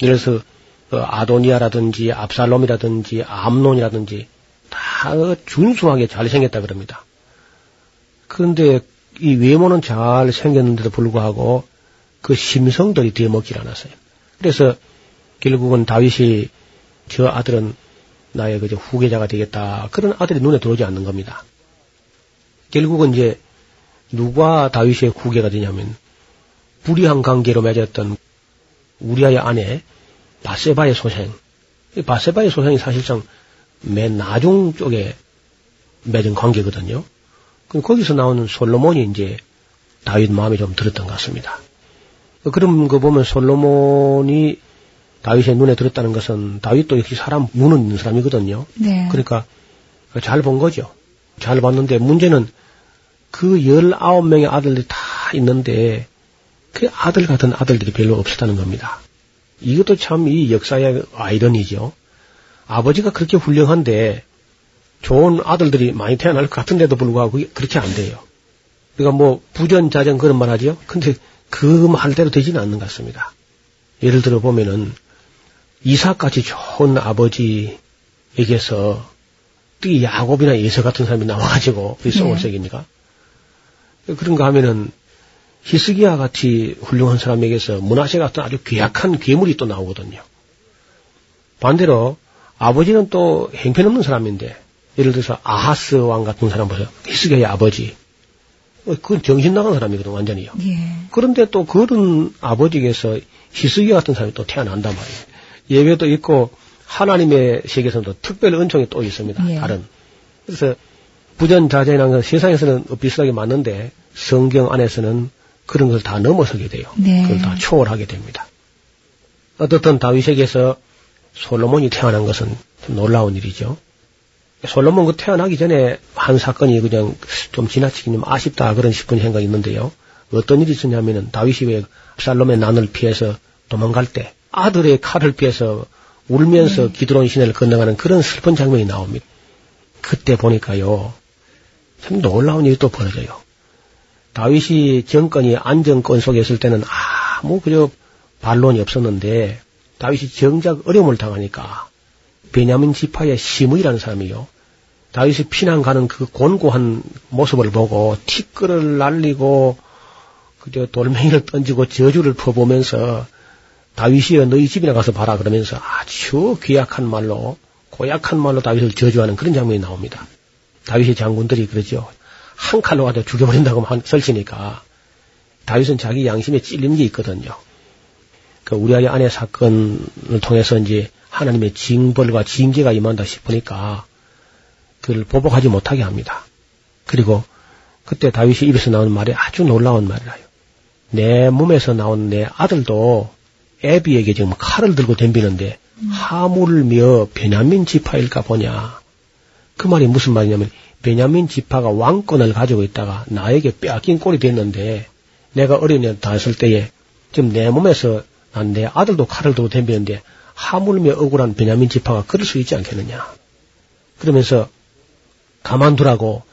Speaker 6: 그래서 그 아도니아라든지 압살롬이라든지 암론이라든지 다 준수하게 잘생겼다 그럽니다. 그런데 이 외모는 잘 생겼는데도 불구하고 그 심성들이 뒤먹질 않았어요. 그래서 결국은 다윗이 저 아들은 나의 그 후계자가 되겠다. 그런 아들이 눈에 들어오지 않는 겁니다. 결국은 이제 누가 다윗의 후계가 되냐면 불의한 관계로 맺었던 우리아의 아내 바세바의 소생. 바세바의 소생이 사실상 맨 나중 쪽에 맺은 관계거든요. 거기서 나오는 솔로몬이 이제 다윗 마음에 좀 들었던 것 같습니다. 그런 거 보면 솔로몬이 다윗의 눈에 들었다는 것은 다윗도 역시 사람 눈은 있는 사람이거든요.
Speaker 5: 네.
Speaker 6: 그러니까 잘 본 거죠. 잘 봤는데 문제는 그 19명의 아들들이 다 있는데 그 아들 같은 아들들이 별로 없었다는 겁니다. 이것도 참 이 역사의 아이러니죠. 아버지가 그렇게 훌륭한데 좋은 아들들이 많이 태어날 것 같은데도 불구하고 그렇게 안 돼요. 그러니까 뭐 부전자전 그런 말 하죠. 근데 그 말대로 되지는 않는 것 같습니다. 예를 들어 보면은 이삭같이 좋은 아버지에게서 특히 야곱이나 예서 같은 사람이 나와가지고 이
Speaker 5: 네.
Speaker 6: 새깁니까? 그런가 하면은 히스기야 같이 훌륭한 사람에게서 문하세 같은 아주 괴악한 괴물이 또 나오거든요. 반대로 아버지는 또 행편없는 사람인데 예를 들어서 아하스 왕 같은 사람 보세요. 히스기야의 아버지. 어, 그건 정신 나간 사람이거든 완전히요.
Speaker 5: 예.
Speaker 6: 그런데 또 그런 아버지에게서 히스기야 같은 사람이 또 태어난단 말이에요. 예외도 있고 하나님의 세계에서도 특별 은총이 또 있습니다.
Speaker 5: 예.
Speaker 6: 다른. 그래서 부전자재라는 건 세상에서는 비슷하게 맞는데 성경 안에서는 그런 걸 다 넘어서게 돼요.
Speaker 5: 네.
Speaker 6: 그걸 다 초월하게 됩니다. 어떻든 다윗에게서 솔로몬이 태어난 것은 좀 놀라운 일이죠. 솔로몬 그 태어나기 전에 한 사건이 그냥 좀 지나치긴 좀 아쉽다 그런 싶은 생각이 있는데요. 어떤 일이 있었냐면은 다윗이 왜 압살롬의 난을 피해서 도망갈 때 아들의 칼을 피해서 울면서 기드론 시내를 건너가는 그런 슬픈 장면이 나옵니다. 그때 보니까요. 참 놀라운 일이 또 벌어져요. 다윗이 정권이 안정권 속에 있을 때는 아무 그저 반론이 없었는데 다윗이 정작 어려움을 당하니까 베냐민 지파의 시므이라는 사람이요. 다윗이 피난 가는 그 곤고한 모습을 보고 티끌을 날리고 그저 돌멩이를 던지고 저주를 퍼보면서 다윗이여 너희 집이나 가서 봐라 그러면서 아주 귀약한 말로 고약한 말로 다윗을 저주하는 그런 장면이 나옵니다. 다윗의 장군들이 그러죠. 한 칼로 가도 죽여버린다고 한 설치니까 다윗은 자기 양심에 찔린 게 있거든요. 그 우리아의 아내 사건을 통해서 이제 하나님의 징벌과 징계가 임한다 싶으니까 그를 보복하지 못하게 합니다. 그리고 그때 다윗이 입에서 나오는 말이 아주 놀라운 말이라요. 내 몸에서 나온 내 아들도 애비에게 지금 칼을 들고 덤비는데 하물며 베냐민 지파일까 보냐. 그 말이 무슨 말이냐면 베냐민 지파가 왕권을 가지고 있다가 나에게 빼앗긴 꼴이 됐는데 내가 어린애 다했을 때에 지금 내 몸에서 난 내 아들도 칼을 들고 덤비는데 하물며 억울한 베냐민 지파가 그럴 수 있지 않겠느냐. 그러면서 가만두라고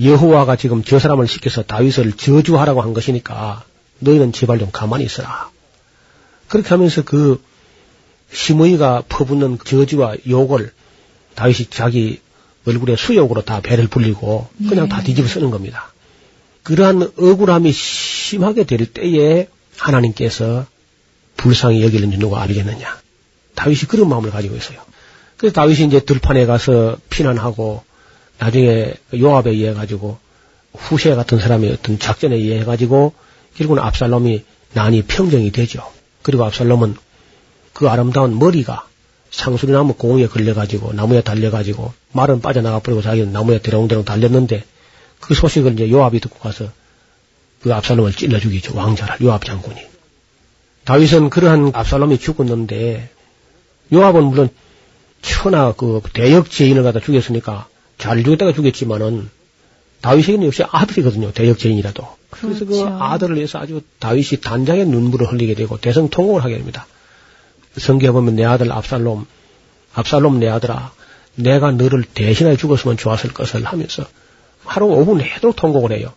Speaker 6: 여호와가 지금 저 사람을 시켜서 다윗을 저주하라고 한 것이니까 너희는 제발 좀 가만히 있어라. 그렇게 하면서 그 시므이가 퍼붓는 저주와 욕을 다윗이 자기 얼굴에 수욕으로 다 배를 불리고 그냥 다 뒤집어 쓰는 겁니다. 그러한 억울함이 심하게 될 때에 하나님께서 불쌍히 여기는지 누가 알겠느냐. 다윗이 그런 마음을 가지고 있어요. 그래서 다윗이 이제 들판에 가서 피난하고 나중에 요압에 의해 가지고 후세 같은 사람의 어떤 작전에 의해 가지고 결국은 압살롬이 난이 평정이 되죠. 그리고 압살롬은 그 아름다운 머리가 상수리나무 공에 걸려가지고 나무에 달려가지고 말은 빠져나가 버리고 자기는 나무에 대롱대롱 달렸는데 그 소식을 이제 요압이 듣고 가서 그 압살롬을 찔러 죽이죠. 왕자를 요압 장군이. 다윗은 그러한 압살롬이 죽었는데 요압은 물론 천하 그 대역 죄인을 갖다 죽였으니까 잘 죽였다가 죽였지만은 다윗에게는 역시 아들이거든요. 대역 죄인이라도. 그래서 그
Speaker 5: 그렇죠.
Speaker 6: 아들을 위해서 아주 다윗이 단장의 눈물을 흘리게 되고 대성통곡을 하게 됩니다. 성경에 보면 내 아들 압살롬, 압살롬 내 아들아, 내가 너를 대신하여 죽었으면 좋았을 것을 하면서 하루 오후 내도록 통곡을 해요.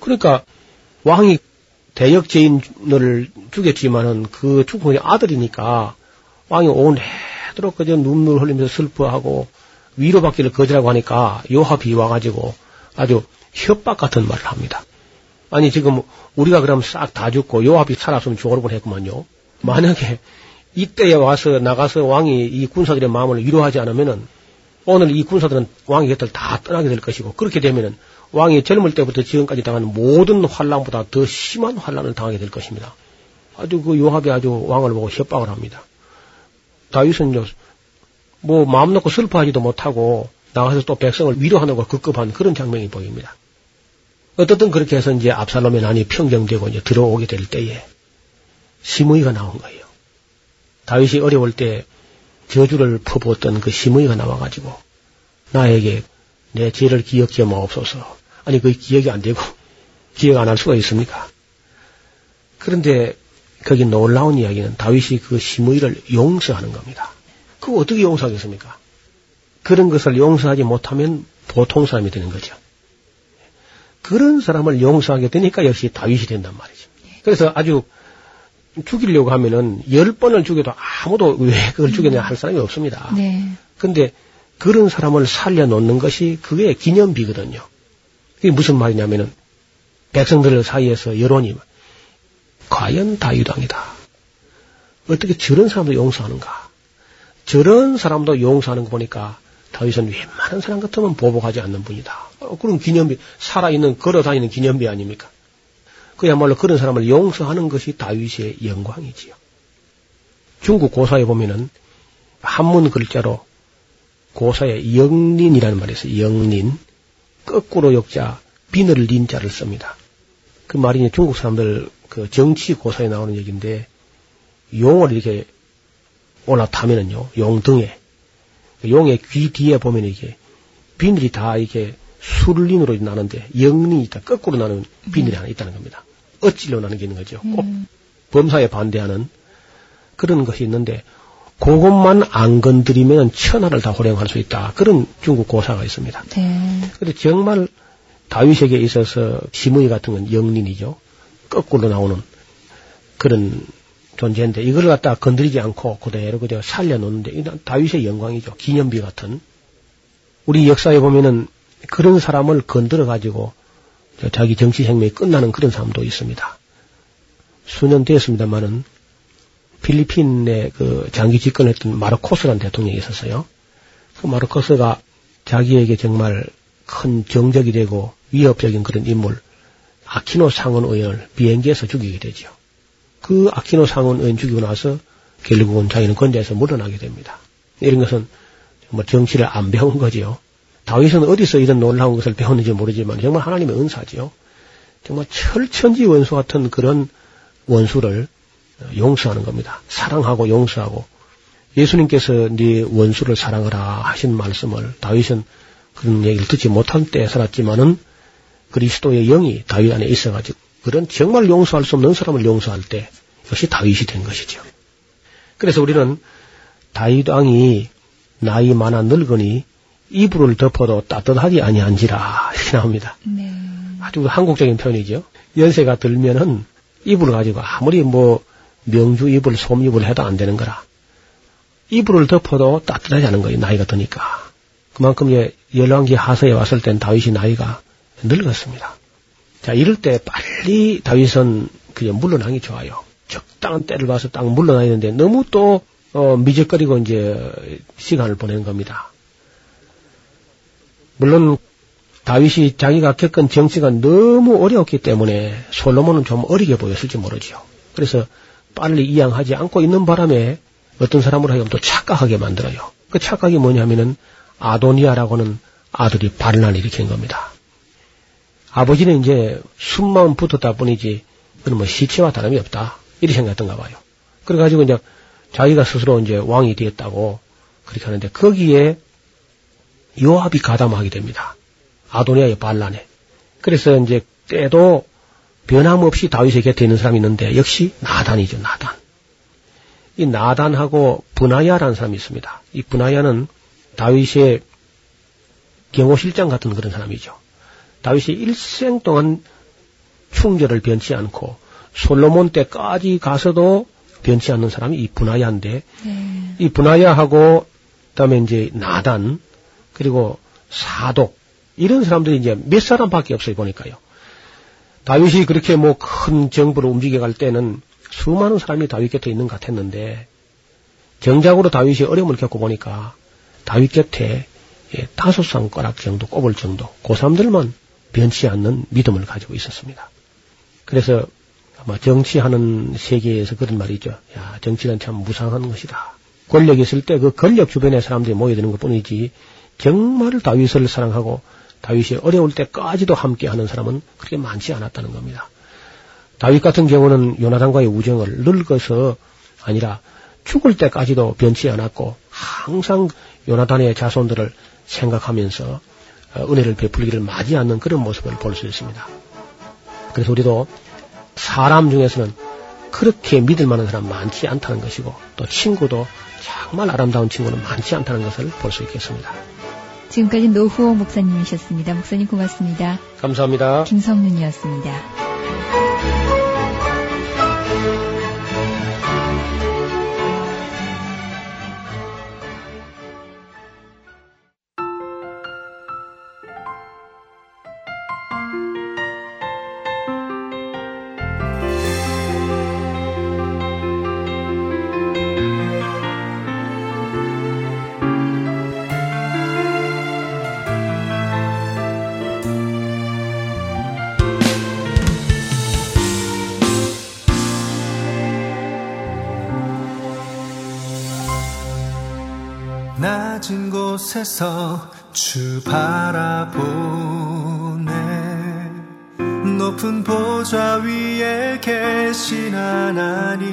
Speaker 6: 그러니까 왕이 대역 죄인을 죽였지만은 그 죽은 게 아들이니까 왕이 오후 내도록 그저 눈물 흘리면서 슬퍼하고 위로받기를 거절하고 하니까 요합이 와가지고 아주 협박 같은 말을 합니다. 아니 지금 우리가 그럼 싹 다 죽고 요압이 살았으면 죽어볼 했구만요. 만약에 이때에 와서 나가서 왕이 이 군사들의 마음을 위로하지 않으면은 오늘 이 군사들은 왕의 곁을 다 떠나게 될 것이고 그렇게 되면은 왕이 젊을 때부터 지금까지 당하는 모든 환란보다 더 심한 환란을 당하게 될 것입니다. 아주 그 요압이 아주 왕을 보고 협박을 합니다. 다윗은요 뭐 마음 놓고 슬퍼하지도 못하고 나가서 또 백성을 위로하는 걸 급급한 그런 장면이 보입니다. 어떻든 그렇게 해서 이제 압살롬의 난이 평정되고 이제 들어오게 될 때에 심의가 나온 거예요. 다윗이 어려울 때 저주를 퍼부었던 그 심의가 나와가지고 나에게 내 죄를 기억해 마옵소서. 아니 그 기억이 안 되고 [laughs] 기억 안 할 수가 있습니까? 그런데 거기 놀라운 이야기는 다윗이 그 심의를 용서하는 겁니다. 그거 어떻게 용서하겠습니까? 그런 것을 용서하지 못하면 보통 사람이 되는 거죠. 그런 사람을 용서하게 되니까 역시 다윗이 된단 말이죠. 그래서 아주 죽이려고 하면은 열 번을 죽여도 아무도 왜 그걸 죽였냐 할 사람이 없습니다.
Speaker 5: 네.
Speaker 6: 근데 그런 사람을 살려놓는 것이 그게 기념비거든요. 이게 무슨 말이냐면은 백성들 사이에서 여론이 과연 다윗왕이다. 어떻게 저런 사람도 용서하는가? 저런 사람도 용서하는 거 보니까 다윗은 웬만한 사람 같으면 보복하지 않는 분이다. 어, 그럼 기념비, 살아있는, 걸어다니는 기념비 아닙니까? 그야말로 그런 사람을 용서하는 것이 다윗의 영광이지요. 중국 고사에 보면은 한문 글자로 고사에 영린이라는 말이 있어요. 영린. 거꾸로 역자, 비늘 린자를 씁니다. 그 말이 중국 사람들 그 정치 고사에 나오는 얘기인데 용을 이렇게 올라타면은요, 용 등에 용의 귀 뒤에 보면 이게 비늘이 다 이게 술린으로 나는데 영린이 있다. 거꾸로 나는 비늘이 하나 있다는 겁니다. 어찌로 나는 게 있는 거죠. 꼭 범사에 반대하는 그런 것이 있는데 그것만 안 건드리면 천하를 다 호령할 수 있다. 그런 중국 고사가 있습니다.
Speaker 5: 네.
Speaker 6: 근데 정말 다윗에게 있어서 시무이 같은 건 영린이죠. 거꾸로 나오는 그런 존재인데 이걸 갖다 건드리지 않고 그대로 그대로 살려놓는데 이건 다윗의 영광이죠. 기념비 같은. 우리 역사에 보면은 그런 사람을 건드려 가지고 자기 정치 생명이 끝나는 그런 사람도 있습니다. 수년 됐습니다만은 필리핀에 그 장기 집권했던 마르코스라는 대통령이 있었어요. 그 마르코스가 자기에게 정말 큰 정적이 되고 위협적인 그런 인물 아키노 상원 의원을 비행기에서 죽이게 되죠. 그 아키노 상원 의원 죽이고 나서 결국은 자기는 건재에서 물러나게 됩니다. 이런 것은 뭐 정치를 안 배운 거지요. 다윗은 어디서 이런 놀라운 것을 배웠는지 모르지만 정말 하나님의 은사지요. 정말 철천지 원수 같은 그런 원수를 용서하는 겁니다. 사랑하고 용서하고 예수님께서 네 원수를 사랑하라 하신 말씀을 다윗은 그런 얘기를 듣지 못한 때 살았지만은 그리스도의 영이 다윗 안에 있어가지고 그런 정말 용서할 수 없는 사람을 용서할 때 역시 다윗이 된 것이죠. 그래서 우리는 다윗 왕이 나이 많아 늙으니 이불을 덮어도 따뜻하지 아니한지라 [laughs] 이렇게 나옵니다.
Speaker 5: 네.
Speaker 6: 아주 한국적인 표현이죠. 연세가 들면은 이불을 가지고 아무리 뭐 명주 이불, 솜 이불 해도 안 되는 거라. 이불을 덮어도 따뜻하지 않은 거예요. 나이가 드니까. 그만큼 예, 열왕기 하서에 왔을 땐 다윗이 나이가 늙었습니다. 자, 이럴 때 빨리 다윗은 그냥 물러나기 좋아요. 적당한 때를 봐서 딱 물러나야 되는데 너무 또 어, 미적거리고 이제 시간을 보내는 겁니다. 물론 다윗이 자기가 겪은 정치가 너무 어려웠기 때문에 솔로몬은 좀 어리게 보였을지 모르지요. 그래서 빨리 이양하지 않고 있는 바람에 어떤 사람으로 하여금 또 착각하게 만들어요. 그 착각이 뭐냐면은 아도니아라고는 아들이 반란을 일으킨 겁니다. 아버지는 이제 숨만 붙었다 뿐이지 그는 뭐 시체와 다름이 없다. 이렇게 생각했던가 봐요. 그래가지고 이제 자기가 스스로 이제 왕이 되었다고 그렇게 하는데 거기에 요압이 가담하게 됩니다. 아도니아의 반란에. 그래서 이제 때도 변함없이 다윗의 곁에 있는 사람이 있는데 역시 나단이죠, 나단. 이 나단하고 분하야라는 사람이 있습니다. 이 분하야는 다윗의 경호실장 같은 그런 사람이죠. 다윗이 일생 동안 충절을 변치 않고 솔로몬 때까지 가서도 변치 않는 사람이 이 분하야인데
Speaker 5: 네.
Speaker 6: 이 분하야하고 그다음에 이제 나단 그리고 사독 이런 사람들이 이제 몇 사람밖에 없어요 보니까요. 다윗이 그렇게 뭐 큰 정부를 움직여 갈 때는 수많은 사람이 다윗 곁에 있는 것 같았는데 정작으로 다윗이 어려움을 겪고 보니까 다윗 곁에 예, 다섯 손가락 정도 꼽을 정도 그 사람들만 변치 않는 믿음을 가지고 있었습니다. 그래서 아마 정치하는 세계에서 그런 말이 있죠. 야, 정치는 참 무상한 것이다. 권력이 있을 때 그 권력 주변에 사람들이 모여드는 것 뿐이지 정말 다윗을 사랑하고 다윗이 어려울 때까지도 함께하는 사람은 그렇게 많지 않았다는 겁니다. 다윗 같은 경우는 요나단과의 우정을 늙어서 아니라 죽을 때까지도 변치 않았고 항상 요나단의 자손들을 생각하면서 어, 은혜를 베풀기를 않는 그런 모습을 볼 수 있습니다. 그래서 우리도 사람 중에서는 그렇게 믿을 만한 사람 많지 않다는 것이고 또 친구도 정말 아름다운 친구는 많지 않다는 것을 볼 수 있겠습니다.
Speaker 5: 지금까지 노후호 목사님이셨습니다. 목사님 고맙습니다.
Speaker 6: 감사합니다.
Speaker 5: 김성윤이었습니다.
Speaker 2: 낮은 곳에서 주 바라보네. 높은 보좌 위에 계신 하나님.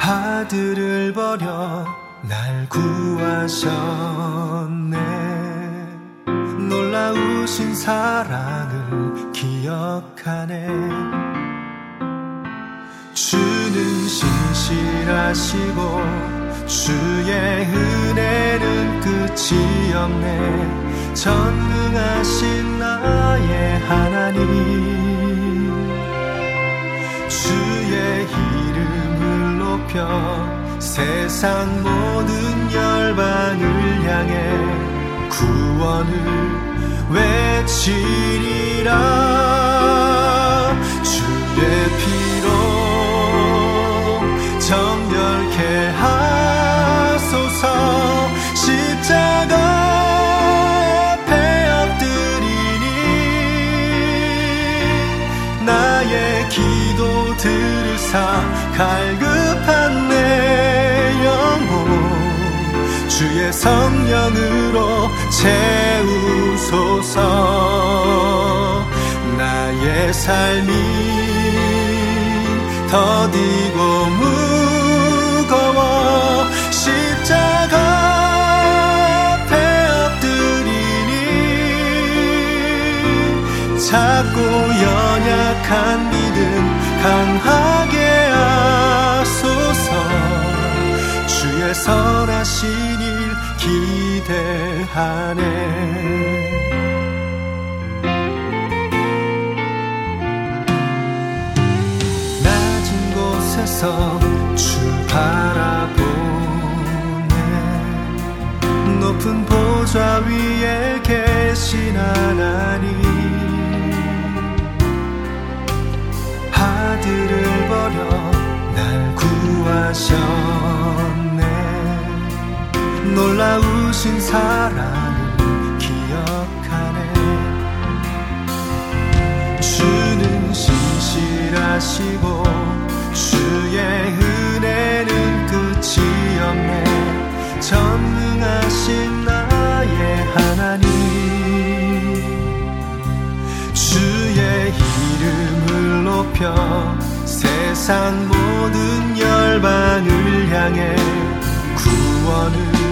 Speaker 2: 아들을 버려 날 구하셨네. 놀라우신 사랑을 기억하네 주는 신실하시고 주의 은혜는 끝이 없네. 전능하신 나의 하나님. 주의 이름을 높여 세상 모든 열방을 향해 구원을 외치리라. 주의 피 사 갈급한 내 영혼 주의 성령으로 채우소서. 나의 삶이 더디고 무거워 십자가 작고 연약한 믿음 강하게 하소서. 주의 선하신 일 기대하네. 낮은 곳에서 주 바라보네. 높은 보좌 위에 계신 하나님 놀라우신 사랑을 기억하네. 주는 신실하시고 주의 은혜는 끝이 없네. 전능하신 나의 하나님. 주의 이름을 높여 세상 모든 열방을 향해 구원을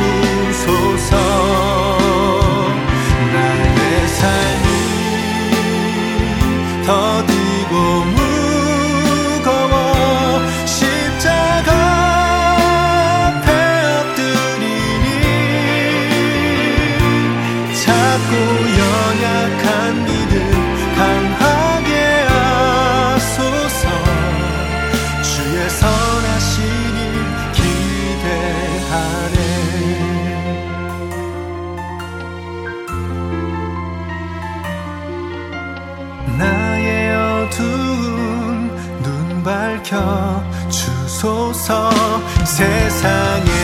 Speaker 2: 세상의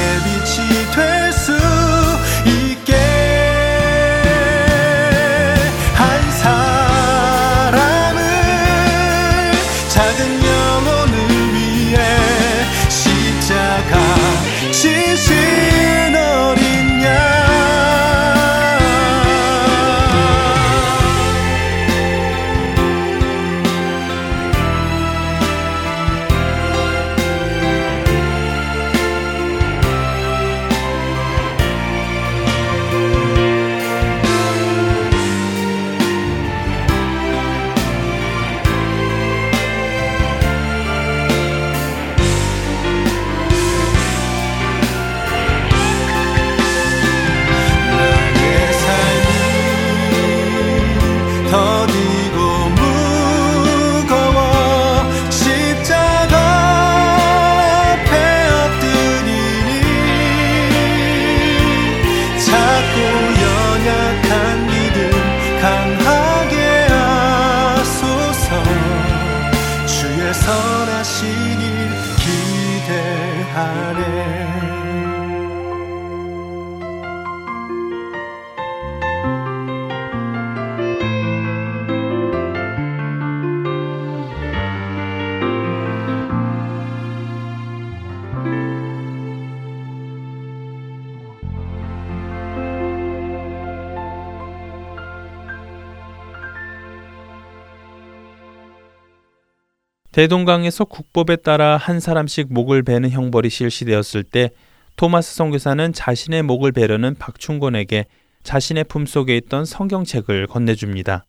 Speaker 1: 대동강에서 국법에 따라 한 사람씩 목을 베는 형벌이 실시되었을 때 토마스 선교사는 자신의 목을 베려는 박충곤에게 자신의 품속에 있던 성경책을 건네줍니다.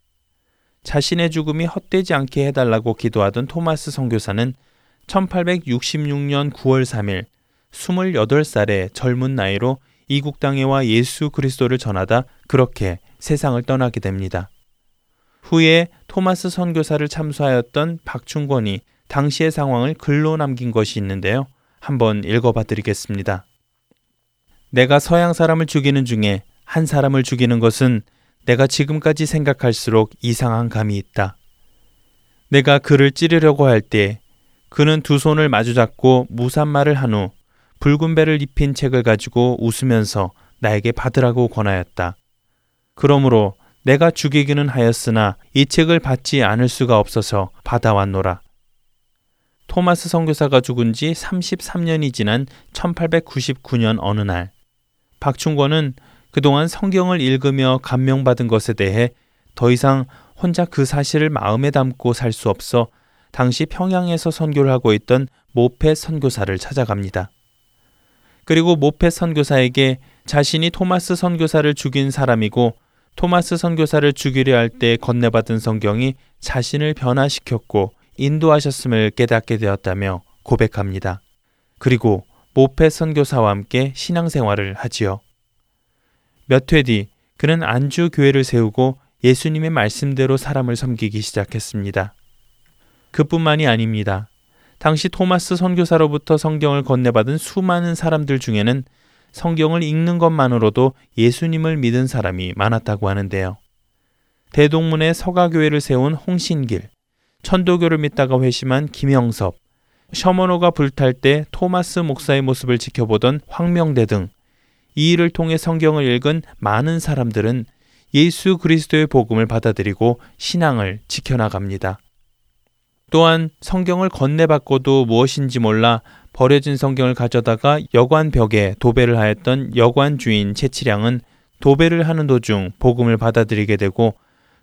Speaker 1: 자신의 죽음이 헛되지 않게 해달라고 기도하던 토마스 선교사는 1866년 9월 3일 28살의 젊은 나이로 이국 땅에 와 예수 그리스도를 전하다 그렇게 세상을 떠나게 됩니다. 후에 토마스 선교사를 참수하였던 박충권이 당시의 상황을 글로 남긴 것이 있는데요. 한번 읽어봐 드리겠습니다. 내가 서양 사람을 죽이는 중에 한 사람을 죽이는 것은 내가 지금까지 생각할수록 이상한 감이 있다. 내가 그를 찌르려고 할 때 그는 두 손을 마주잡고 무산말을 한 후 붉은 배를 입힌 책을 가지고 웃으면서 나에게 받으라고 권하였다. 그러므로 내가 죽이기는 하였으나 이 책을 받지 않을 수가 없어서 받아왔노라. 토마스 선교사가 죽은 지 33년이 지난 1899년 어느 날 박충권은 그동안 성경을 읽으며 감명받은 것에 대해 더 이상 혼자 그 사실을 마음에 담고 살 수 없어 당시 평양에서 선교를 하고 있던 모페 선교사를 찾아갑니다. 그리고 모페 선교사에게 자신이 토마스 선교사를 죽인 사람이고 토마스 선교사를 죽이려 할 때 건네받은 성경이 자신을 변화시켰고 인도하셨음을 깨닫게 되었다며 고백합니다. 그리고 모페 선교사와 함께 신앙생활을 하지요. 몇 회 뒤 그는 안주 교회를 세우고 예수님의 말씀대로 사람을 섬기기 시작했습니다. 그뿐만이 아닙니다. 당시 토마스 선교사로부터 성경을 건네받은 수많은 사람들 중에는 성경을 읽는 것만으로도 예수님을 믿은 사람이 많았다고 하는데요. 대동문에 서가교회를 세운 홍신길, 천도교를 믿다가 회심한 김영섭, 셔머노가 불탈 때 토마스 목사의 모습을 지켜보던 황명대 등 이 일을 통해 성경을 읽은 많은 사람들은 예수 그리스도의 복음을 받아들이고 신앙을 지켜나갑니다. 또한 성경을 건네받고도 무엇인지 몰라 버려진 성경을 가져다가 여관 벽에 도배를 하였던 여관 주인 채치량은 도배를 하는 도중 복음을 받아들이게 되고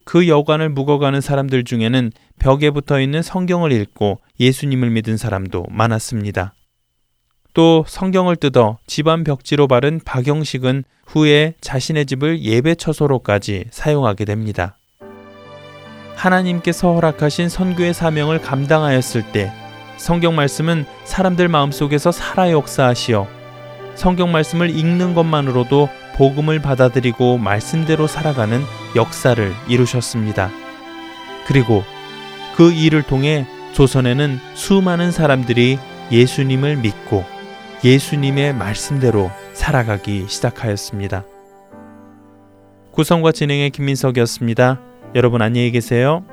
Speaker 1: 그 여관을 묵어가는 사람들 중에는 벽에 붙어 있는 성경을 읽고 예수님을 믿은 사람도 많았습니다. 또 성경을 뜯어 집안 벽지로 바른 박영식은 후에 자신의 집을 예배 처소로까지 사용하게 됩니다. 하나님께서 허락하신 선교의 사명을 감당하였을 때 성경 말씀은 사람들 마음속에서 살아 역사하시어 성경 말씀을 읽는 것만으로도 복음을 받아들이고 말씀대로 살아가는 역사를 이루셨습니다. 그리고 그 일을 통해 조선에는 수많은 사람들이 예수님을 믿고 예수님의 말씀대로 살아가기 시작하였습니다. 구성과 진행의 김민석이었습니다. 여러분 안녕히 계세요.